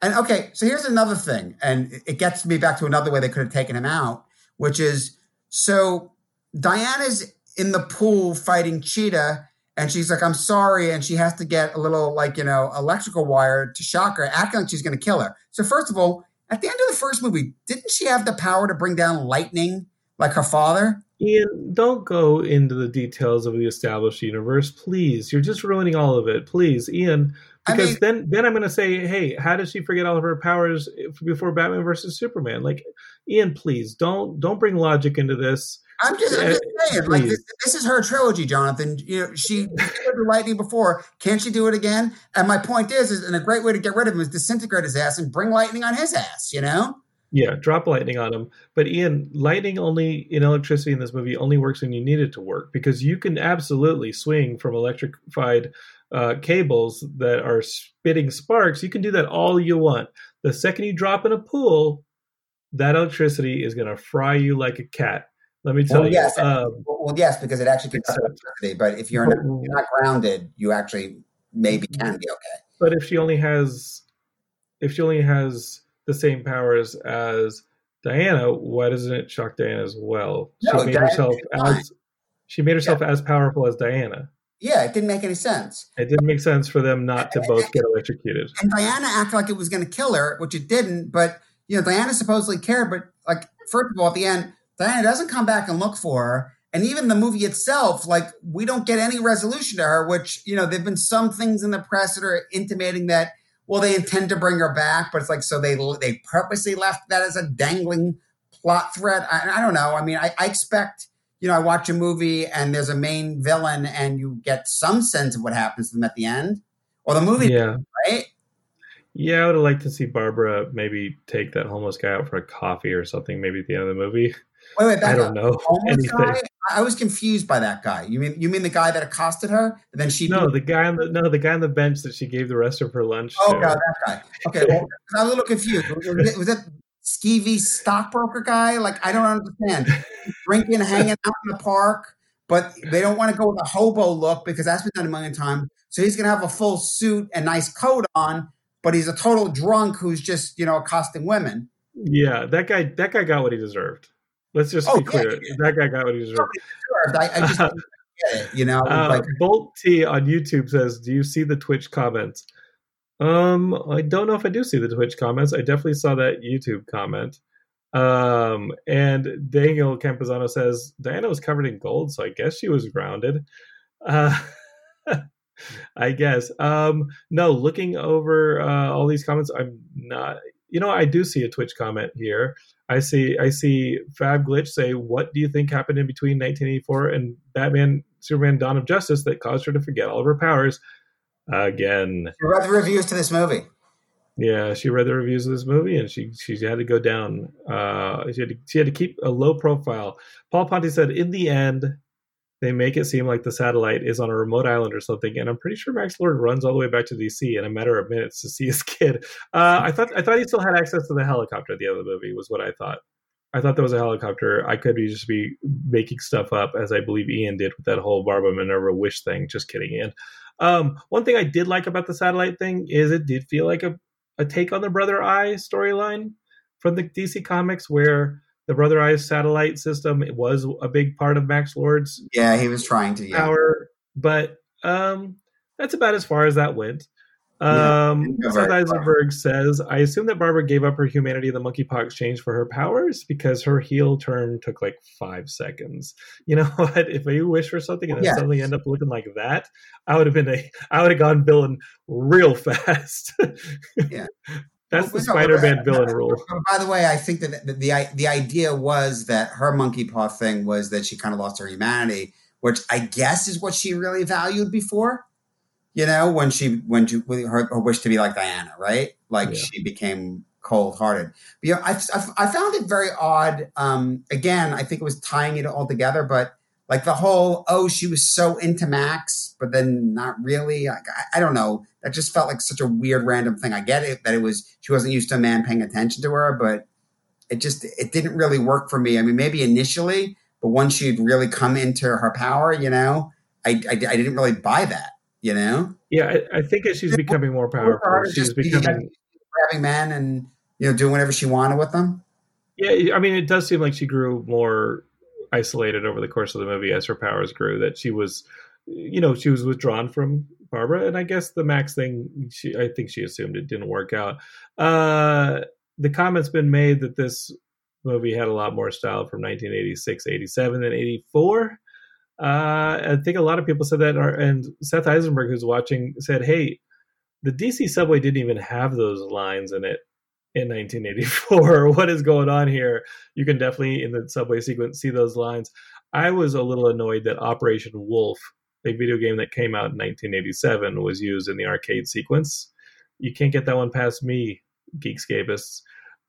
And okay, so here's another thing, and it- gets me back to another way they could have taken him out, which is so Diana's in the pool fighting Cheetah, and she's like, "I'm sorry," and she has to get a little like you know electrical wire to shock her, acting like she's going to kill her. So first of all, at the end of the first movie, didn't she have the power to bring down lightning like her father? Ian, don't go into the details of the established universe, please. You're just ruining all of it, please, Ian. I Because mean- then, then I'm going to say, hey, how does she forget all of her powers before Batman versus Superman? Like, Ian, please don't don't bring logic into this. I'm just, I'm eh, just saying, like this, this is her trilogy, Jonathan. You know, she did the lightning before. Can't she do it again? And my point is, is and a great way to get rid of him is disintegrate his ass and bring lightning on his ass. You know? Yeah, drop lightning on him. But Ian, lightning only in electricity in this movie only works when you need it to work because you can absolutely swing from electrified uh, cables that are spitting sparks. You can do that all you want. The second you drop in a pool, that electricity is going to fry you like a cat. Let me tell Well, you. yes. Um, Well, yes, because it actually gets Except- electricity. But if you're not, you're not grounded, you actually maybe can be okay. but if she only has, if she only has the same powers as Diana, why doesn't it shock Diana as well? No, she made Diana herself as she made herself as powerful as Diana. Yeah, it didn't make any sense. It didn't make sense for them not to both get electrocuted. And Diana acted like it was going to kill her, which it didn't. But you know, Diana supposedly cared. But like, first of all, at the end, Diana doesn't come back and look for her. And even the movie itself, like, we don't get any resolution to her. Which you know, there've been some things in the press that are intimating that well, they intend to bring her back, but it's like so they they purposely left that as a dangling plot thread. I, I don't know. I mean, I, I expect you know, I watch a movie and there's a main villain and you get some sense of what happens to them at the end. Or the movie, Yeah. right? Yeah, I would have liked to see Barbara maybe take that homeless guy out for a coffee or something, maybe at the end of the movie. Wait, wait, I don't up. know guy? I was confused by that guy. You mean you mean the guy that accosted her? And then she No, the guy on the no, the guy on the bench that she gave the rest of her lunch Oh to. god, that guy. Okay, well, I'm a little confused. Was it skeevy stockbroker guy? Like I don't understand. Drinking, hanging out in the park, but they don't want to go with a hobo look because that's been done a million times. So he's gonna have a full suit and nice coat on, but he's a total drunk who's just you know accosting women. Yeah, that guy that guy got what he deserved. Let's just Oh, be clear. yeah. That guy got what he deserved. I, I just it. You know, Uh, like Bolt T on YouTube says, "Do you see the Twitch comments?" Um, I don't know if I do see the Twitch comments. I definitely saw that YouTube comment. Um, and Daniel Campuzano says Diana was covered in gold, so I guess she was grounded. Uh, I guess. Um, no, looking over uh, all these comments, I'm not. You know, I do see a Twitch comment here. I see. I see Fab Glitch say, "What do you think happened in between 1984 and Batman, Superman: Dawn of Justice that caused her to forget all of her powers?" Again, you read the reviews to this movie. yeah, she read the reviews of this movie and she she had to go down. Uh, she had to, she had to keep a low profile. Paul Ponte said, "In the end." They make it seem like the satellite is on a remote island or something, and I'm pretty sure Max Lord runs all the way back to DC in a matter of minutes to see his kid. Uh, I thought I thought he still had access to the helicopter at the end of the movie. Was what I thought. I thought there was a helicopter. I could be just be making stuff up, as I believe Ian did with that whole Barbara Minerva wish thing. Just kidding, Ian. Um, one thing I did like about the satellite thing is it did feel like a, a take on the Brother Eye storyline from the DC comics, where the Brother Eye satellite system was a big part of Max Lord's Yeah, he was trying to. Yeah. power, but um, that's about as far as that went. Yeah, Um, Seth. Eisenberg says, "I assume that Barbara gave up her humanity in the monkeypox change for her powers because her heel turn took like five seconds. You know what? If you wish for something and Yeah. suddenly end up looking like that, I would have been a, I would have gone villain real fast. Yeah. That's the Well, no, Spider-Man villain rule. By the way, I think that the, the the idea was that her monkey paw thing was that she kind of lost her humanity, which I guess is what she really valued before. You know, when she when she her, her wish to be like Diana, right? Like Yeah. she became cold hearted. But you know, I, I I found it very odd. Um, again, I think it was tying it all together, but like the whole oh she was so into Max, but then not really. Like, I, I don't know. That just felt like such a weird random thing. I get it that it was she wasn't used to a man paying attention to her, but it just it didn't really work for me. I mean, maybe initially, but once she'd really come into her power, you know, I I, I didn't really buy that. You know, Yeah, I, I think as she's becoming more powerful, she's becoming. grabbing men and you know doing whatever she wanted with them. Yeah, I mean, it does seem like she grew more isolated over the course of the movie as her powers grew. That she was, you know, she was withdrawn from Barbara, and I guess the Max thing, she, I think she assumed it didn't work out. Uh, the comment's been made that this movie had a lot more style from 1986, 87 than 84. Uh, I think a lot of people said that, and Seth Eisenberg, who's watching, said, "Hey, the DC subway didn't even have those lines in it in 1984. what is going on here? You can definitely in the subway sequence see those lines. I was a little annoyed that Operation Wolf, a video game that came out in 1987, was used in the arcade sequence. You can't get that one past me, Geekscapists.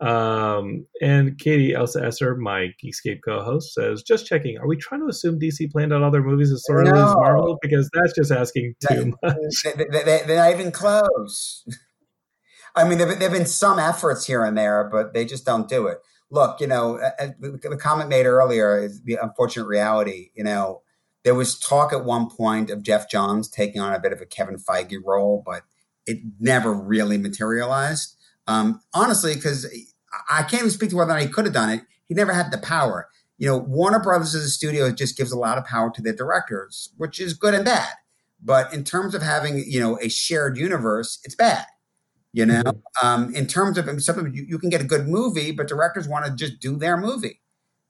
Um, and Katie Elsa Esser, my Geekscape co-host, says, "Just checking. Are we trying to assume DC planned out all their movies as sort of as Marvel? Because that's just asking too much." they, they, they, they're not even close. I mean, there have been some efforts here and there, but they just don't do it. Look, you know, the, the comment made earlier is the unfortunate reality. You know, there was talk at one point of Geoff Johns taking on a bit of a Kevin Feige role, but it never really materialized. Um, honestly, because I can't even speak to whether or not he could have done it. He never had the power. You know, Warner Brothers as a studio just gives a lot of power to their directors, which is good and bad. but in terms of having you know a shared universe, it's bad. You know, um, in terms of something you, you can get a good movie, but directors want to just do their movie.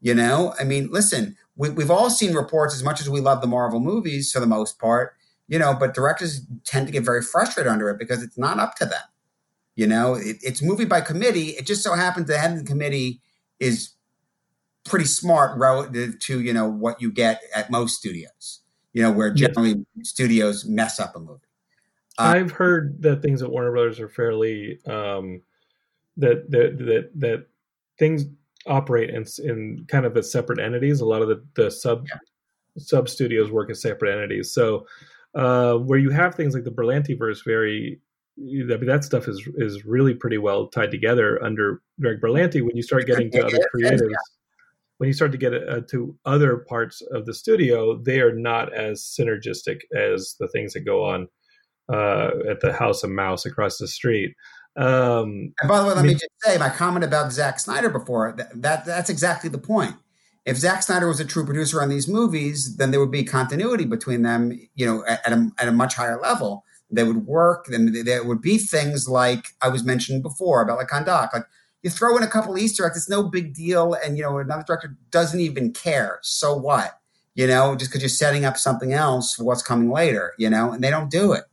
You know, I mean, listen, we, we've all seen reports as much as we love the Marvel movies for the most part. You know, but directors tend to get very frustrated under it because it's not up to them. You know, it, it's movie by committee. It just so happens the head of the committee is pretty smart relative to you know what you get at most studios. You know, where Yes. generally studios mess up a movie. Uh, I've heard that things at Warner Brothers are fairly um, that that that that things operate in in kind of as separate entities. A lot of the the sub Yeah. sub studios work as separate entities. So uh, where you have things like the Berlanti verse, very that stuff is is really pretty well tied together under Greg Berlanti. When you start getting to other creatives. yeah. When you start to get uh, to other parts of the studio, they are not as synergistic as the things that go on uh, at the House of Mouse across the street. Um, And by the way, let I me just say my comment about Zack Snyder before that, that that's exactly the point. If Zack Snyder was a true producer on these movies, then there would be continuity between them. You know, at, at a, at a much higher level, they would work. Then there would be things like I was mentioning before about like Kandak, Like you throw in a couple Easter eggs, it's no big deal, and you know another director doesn't even care. So what? You know, just because you're setting up something else for what's coming later. You know, and they don't do it.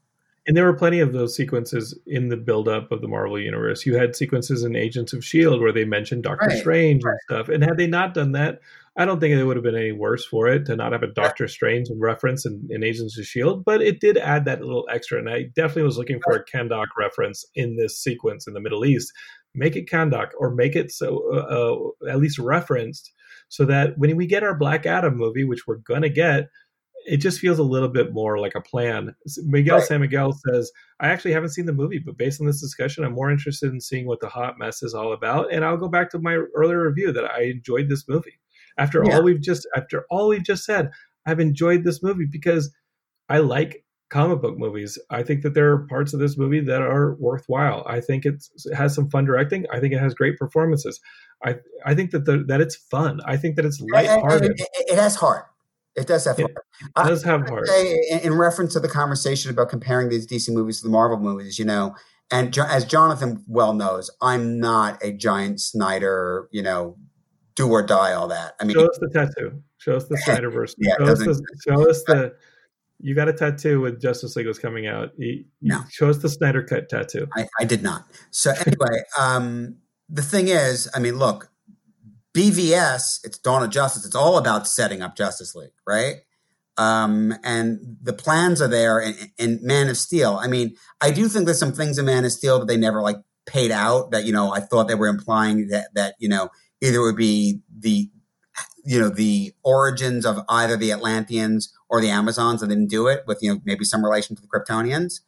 and there were plenty of those sequences in the buildup of the Marvel universe. You had sequences in Agents of Shield where they mentioned Doctor Right, Strange and stuff. And had they not done that, I don't think it would have been any worse for it to not have a Doctor Strange reference in, in Agents of Shield. But it did add that little extra, and I definitely was looking for a Kandak reference in this sequence in the Middle East. Make it Kandak or make it so uh, uh, at least referenced, so that when we get our Black Adam movie, which we're gonna get, it just feels a little bit more like a plan. Miguel Right. San Miguel says, I actually haven't seen the movie, but based on this discussion, I'm more interested in seeing what the hot mess is all about. And I'll go back to my earlier review that I enjoyed this movie. After Yeah. all we've just after all we've just said, I've enjoyed this movie because I like comic book movies. I think that there are parts of this movie that are worthwhile. I think it's, it has some fun directing. I think it has great performances. I I think that the, that it's fun. I think that it's lighthearted. and it, it has heart. It does have It heart. It does have heart. in, in reference to the conversation about comparing these DC movies to the Marvel movies, you know, and jo- as Jonathan well knows, I'm not a giant Snyder, you know, do or die all that. I mean, Show us the tattoo. Show us the Snyderverse. Yeah, show, us the, show us the. You got a tattoo with Justice League was coming out. You, you- No. Show us the Snyder cut tattoo. I, I did not. So anyway, um, the thing is, I mean, look, BVS, it's Dawn of Justice. It's all about setting up Justice League, right? Um, and the plans are there in, in Man of Steel. I mean, I do think there's some things in Man of Steel that they never like paid out. That you know, I thought they were implying that that you know either it would be the you know the origins of either the Atlanteans or the Amazons, and didn't do it with you know maybe some relation to the Kryptonians.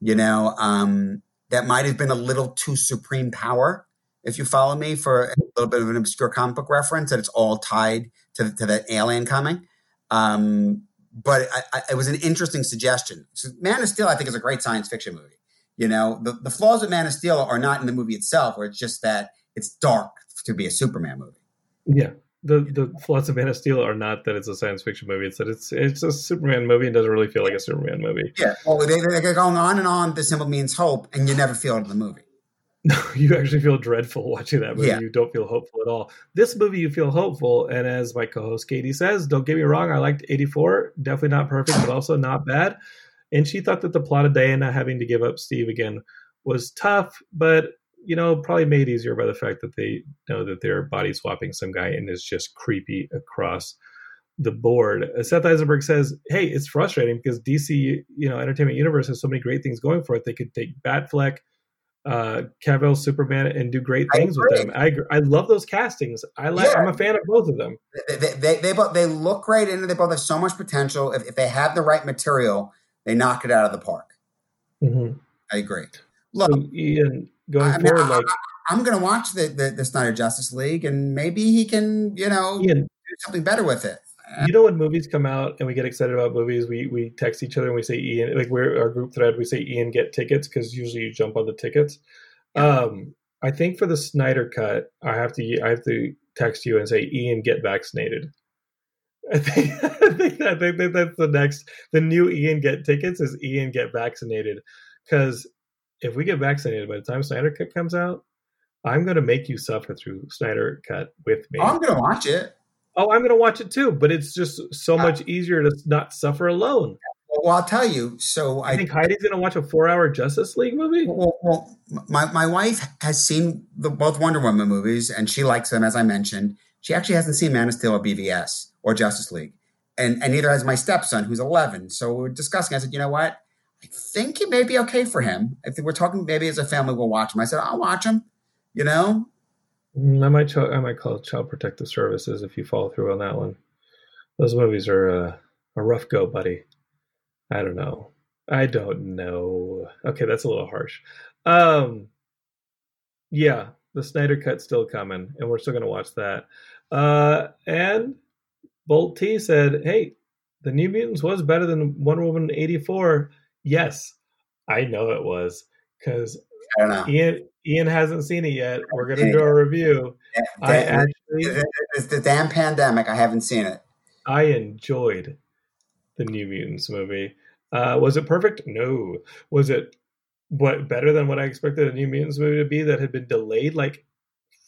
You know, um, that might have been a little too supreme power, if you follow me, for a little bit of an obscure comic book reference that it's all tied to to that alien coming. Um, but I, I, it was an interesting suggestion. So Man of Steel, I think, is a great science fiction movie. You know, the, the flaws of Man of Steel are not in the movie itself, where it's just that it's dark to be a Superman movie. Yeah. The the flaws of Man of Steel are not that it's a science fiction movie. It's that it's it's a Superman movie and doesn't really feel like a Superman movie. Yeah. Well, they, they're going on and on. The symbol means hope, and you never feel it in the movie. No, you actually feel dreadful watching that movie. Yeah. You don't feel hopeful at all. This movie, you feel hopeful. And as my co-host Katie says, don't get me wrong, I liked 84. Definitely not perfect, but also not bad. And she thought that the plot of Diana having to give up Steve again was tough, but you know, probably made easier by the fact that they know that they're body swapping some guy and is just creepy across the board. Uh, Seth Eisenberg says, "Hey, it's frustrating because DC, you know, Entertainment Universe has so many great things going for it. They could take Batfleck, uh, Cavill, Superman, and do great things with them. I agree. I love those castings. I like. Yeah. I'm a fan of both of them. They, they, they, they both they look great, and they both have so much potential. If, if they have the right material, they knock it out of the park. Mhm. I agree. Look, So Ian, going I mean, forward, I- like I'm going to watch the, the the Snyder Justice League, and maybe he can, you know, do something better with it. you know when movies come out and we get excited about movies we we text each other and we say ian like we're our group thread we say ian get tickets because usually you jump on the tickets um i think for the snyder cut i have to i have to text you and say ian get vaccinated I think, I think, I think that that's the next. The new Ian get tickets is Ian get vaccinated. Because if we get vaccinated by the time Snyder Cut comes out, I'm going to make you suffer through Snyder Cut with me. Oh, I'm gonna watch it. Oh, I'm going to watch it too, but it's just so much easier to not suffer alone. Well, I'll tell you. So I I think Heidi's going to watch a four-hour Justice League movie. Well, well, my my wife has seen the both Wonder Woman movies, and she likes them, as I mentioned. She actually hasn't seen Man of Steel or BVS or Justice League, and and neither has my stepson, who's 11. So we were discussing. I said, you know what? I think it may be okay for him. I think we're talking maybe as a family we'll watch him. I said, I'll watch him. You know, Mm, I might, ch- I might call Child Protective Services if you follow through on that one. Those movies are uh, a rough go, buddy. I don't know. I don't know. Okay, that's a little harsh. Um, yeah, the Snyder Cut's still coming, and we're still going to watch that. Uh, and Bolt T said, "Hey, the New Mutants was better than Wonder Woman '84." Yes, I know it was because I don't know. Ian Ian hasn't seen it yet. We're going to do a review. I actually it's the damn pandemic. I haven't seen it. I enjoyed the New Mutants movie. Uh, was it perfect? No. Was it what better than what I expected a New Mutants movie to be that had been delayed like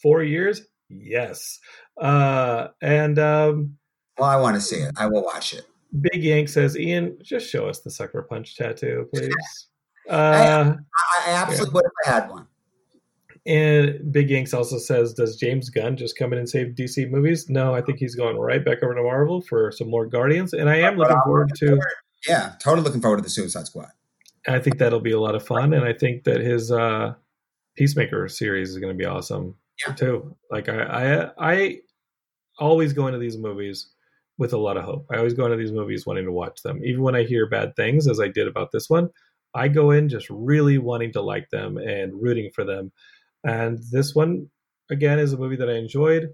four years? Yes. Uh, and um, Well, I want to see it. I will watch it. Big Yank says, Ian, just show us the sucker punch tattoo, please. Uh, I, I absolutely would if I had one. and Big Yanks also says, Does James Gunn just come in and save DC movies? No, I think he's going right back over to Marvel for some more Guardians. And I am looking I'm forward looking to. Yeah, totally looking forward to the Suicide Squad. I think that'll be a lot of fun, and I think that his uh, Peacemaker series is going to be awesome Yeah. too. Like I, I, I always go into these movies with a lot of hope. I always go into these movies wanting to watch them, even when I hear bad things, as I did about this one. I go in just really wanting to like them and rooting for them. And this one, again, is a movie that I enjoyed.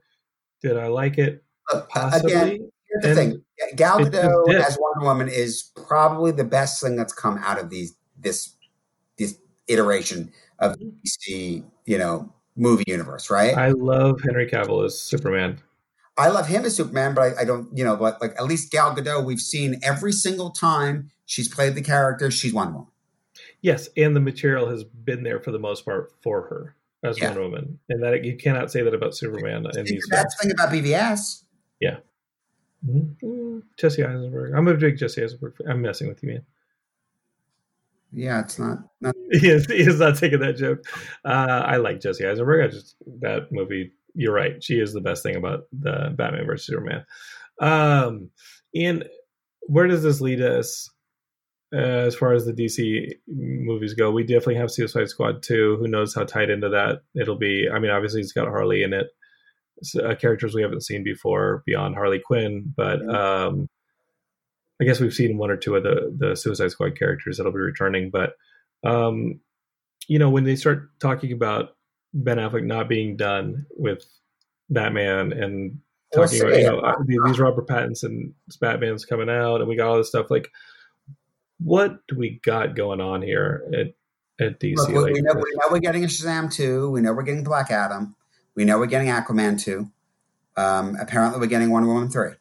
Did I like it? Possibly. again, here's the And thing: Gal Gadot as Wonder Woman is probably the best thing that's come out of these this this iteration of mm-hmm. the DC, you know, movie universe. Right? I love Henry Cavill as Superman. I love him as Superman, but I, I don't, you know, but like at least Gal Gadot, we've seen every single time she's played the character, she's Wonder Woman. Yes, and the material has been there for the most part for her as Yeah. Wonder Woman, and that you cannot say that about Superman in these The films. best thing about BVS. Yeah, Mm, Jesse Eisenberg. I'm a big Jesse Eisenberg. fan. I'm messing with you, man. Yeah, it's not. not He is, he is not taking that joke. Uh, I like Jesse Eisenberg. I just that movie. You're right. She is the best thing about the Batman versus Superman. Um, Ian, where does this lead us uh, as far as the DC movies go? We definitely have Suicide Squad 2. Who knows how tied into that it'll be? I mean, obviously it's got Harley in it. So, uh, characters we haven't seen before beyond Harley Quinn, but um, I guess we've seen one or two of the the Suicide Squad characters that'll be returning. But um, you know, when they start talking about Ben Affleck not being done with Batman and talking about you know uh, these, Robert Pattinson Batman's coming out, and we got all this stuff. Like, what do we got going on here at at DC? Look, we, like, we know, we know we're getting a Shazam 2. We know we're getting Black Adam. We know we're getting Aquaman 2. Um, apparently, we're getting Wonder Woman 3.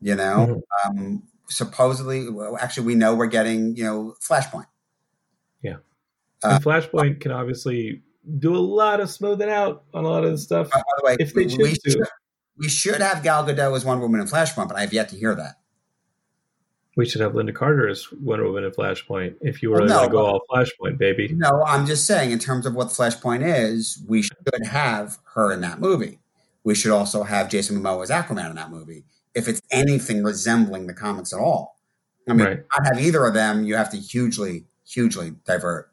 You know, Mm-hmm. um, supposedly, well, actually, we know we're getting, you know, Flashpoint. Yeah. Uh, and Flashpoint can obviously do a lot of smoothing out on a lot of the stuff. By the way, If they we, choose we to. should, we should have Gal Gadot as Wonder Woman in Flashpoint, but I have yet to hear that. We should have Lynda Carter as Wonder Woman in Flashpoint. If you were Well, going no, to go but- all Flashpoint, baby. No, I'm just saying, in terms of what Flashpoint is, we should have her in that movie. We should also have Jason Momoa as Aquaman in that movie, if it's anything resembling the comics at all. I mean, Right. not have either of them, you have to hugely, hugely divert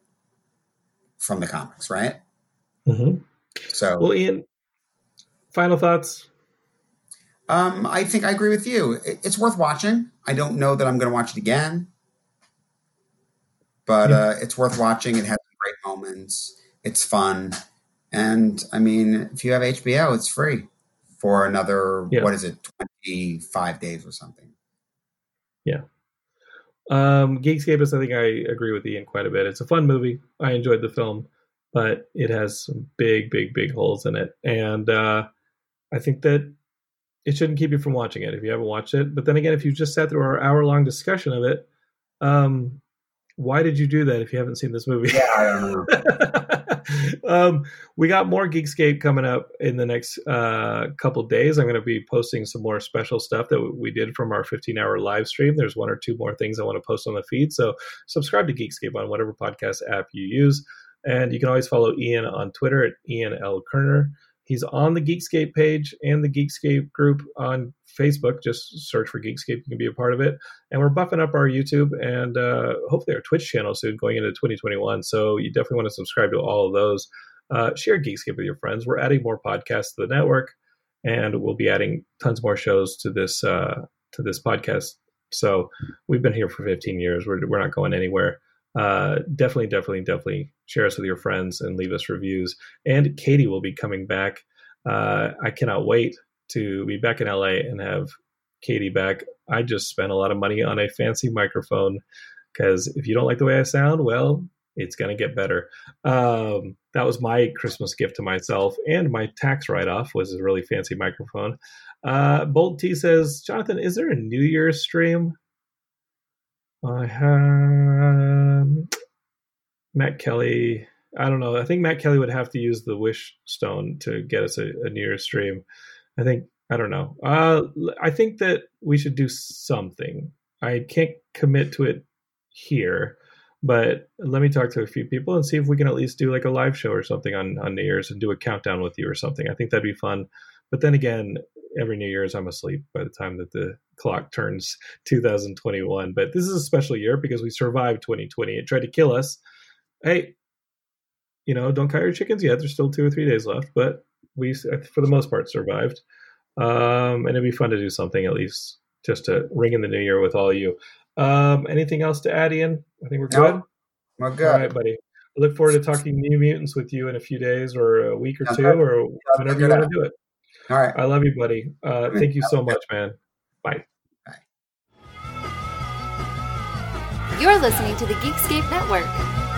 from the comics, right? hmm So, Well, Ian, final thoughts. um, I think I agree with you. It- it's worth watching. I don't know that I'm going to watch it again, but Yeah. uh, it's worth watching. It has great moments. It's fun, and I mean, if you have HBO, it's free for another Yeah. what is it, twenty five days or something. Um, Geekscapists, I think I agree with Ian quite a bit. It's a fun movie. I enjoyed the film, but it has some big, big, big holes in it. And uh, I think that it shouldn't keep you from watching it if you haven't watched it. But then again, if you just sat through our hour long discussion of it, um, why did you do that if you haven't seen this movie? Yeah, I don't know. um, we got more Geekscape coming up in the next uh, couple days. I'm going to be posting some more special stuff that we did from our 15 hour live stream. There's one or two more things I want to post on the feed. So subscribe to Geekscape on whatever podcast app you use. And you can always follow Ian on Twitter at Ian L. Kerner. He's on the Geekscape page and the Geekscape group on Facebook. Just search for Geekscape. You can be a part of it. And we're buffing up our YouTube and uh, hopefully our Twitch channel soon going into 2021. So you definitely want to subscribe to all of those. Uh, share Geekscape with your friends. We're adding more podcasts to the network, and we'll be adding tons more shows to this uh, to this podcast. So we've been here for 15 years. We're we're not going anywhere. Uh, definitely, definitely, definitely share us with your friends and leave us reviews. And Katie will be coming back. Uh, I cannot wait to be back in LA and have Katie back. I just spent a lot of money on a fancy microphone because if you don't like the way I sound, well, it's going to get better. Um, that was my Christmas gift to myself, and my tax write off was a really fancy microphone. Uh, Bolt T says, Jonathan, is there a New Year's stream? I have Matt Kelly. I don't know. I think Matt Kelly would have to use the Wish Stone to get us a, a New Year's stream. I think I don't know. Uh, I think that we should do something. I can't commit to it here, but let me talk to a few people and see if we can at least do like a live show or something on on New Year's and do a countdown with you or something. I think that'd be fun. But then again, every New Year's I'm asleep by the time that the clock turns 2021. But this is a special year because we survived 2020. It tried to kill us. Hey, you know, don't count your chickens yet. There's still two or three days left, but we, for the most part, survived. Um, and it'd be fun to do something at least just to ring in the new year with all of you. Um, anything else to add, Ian? I think we're No, good. We're All good. right, buddy. I look forward to talking New Mutants with you in a few days or a week or two or whenever you want to do it. All right. I love you, buddy. Uh, thank you so much, man. Bye. You're listening to the Geekscape Network.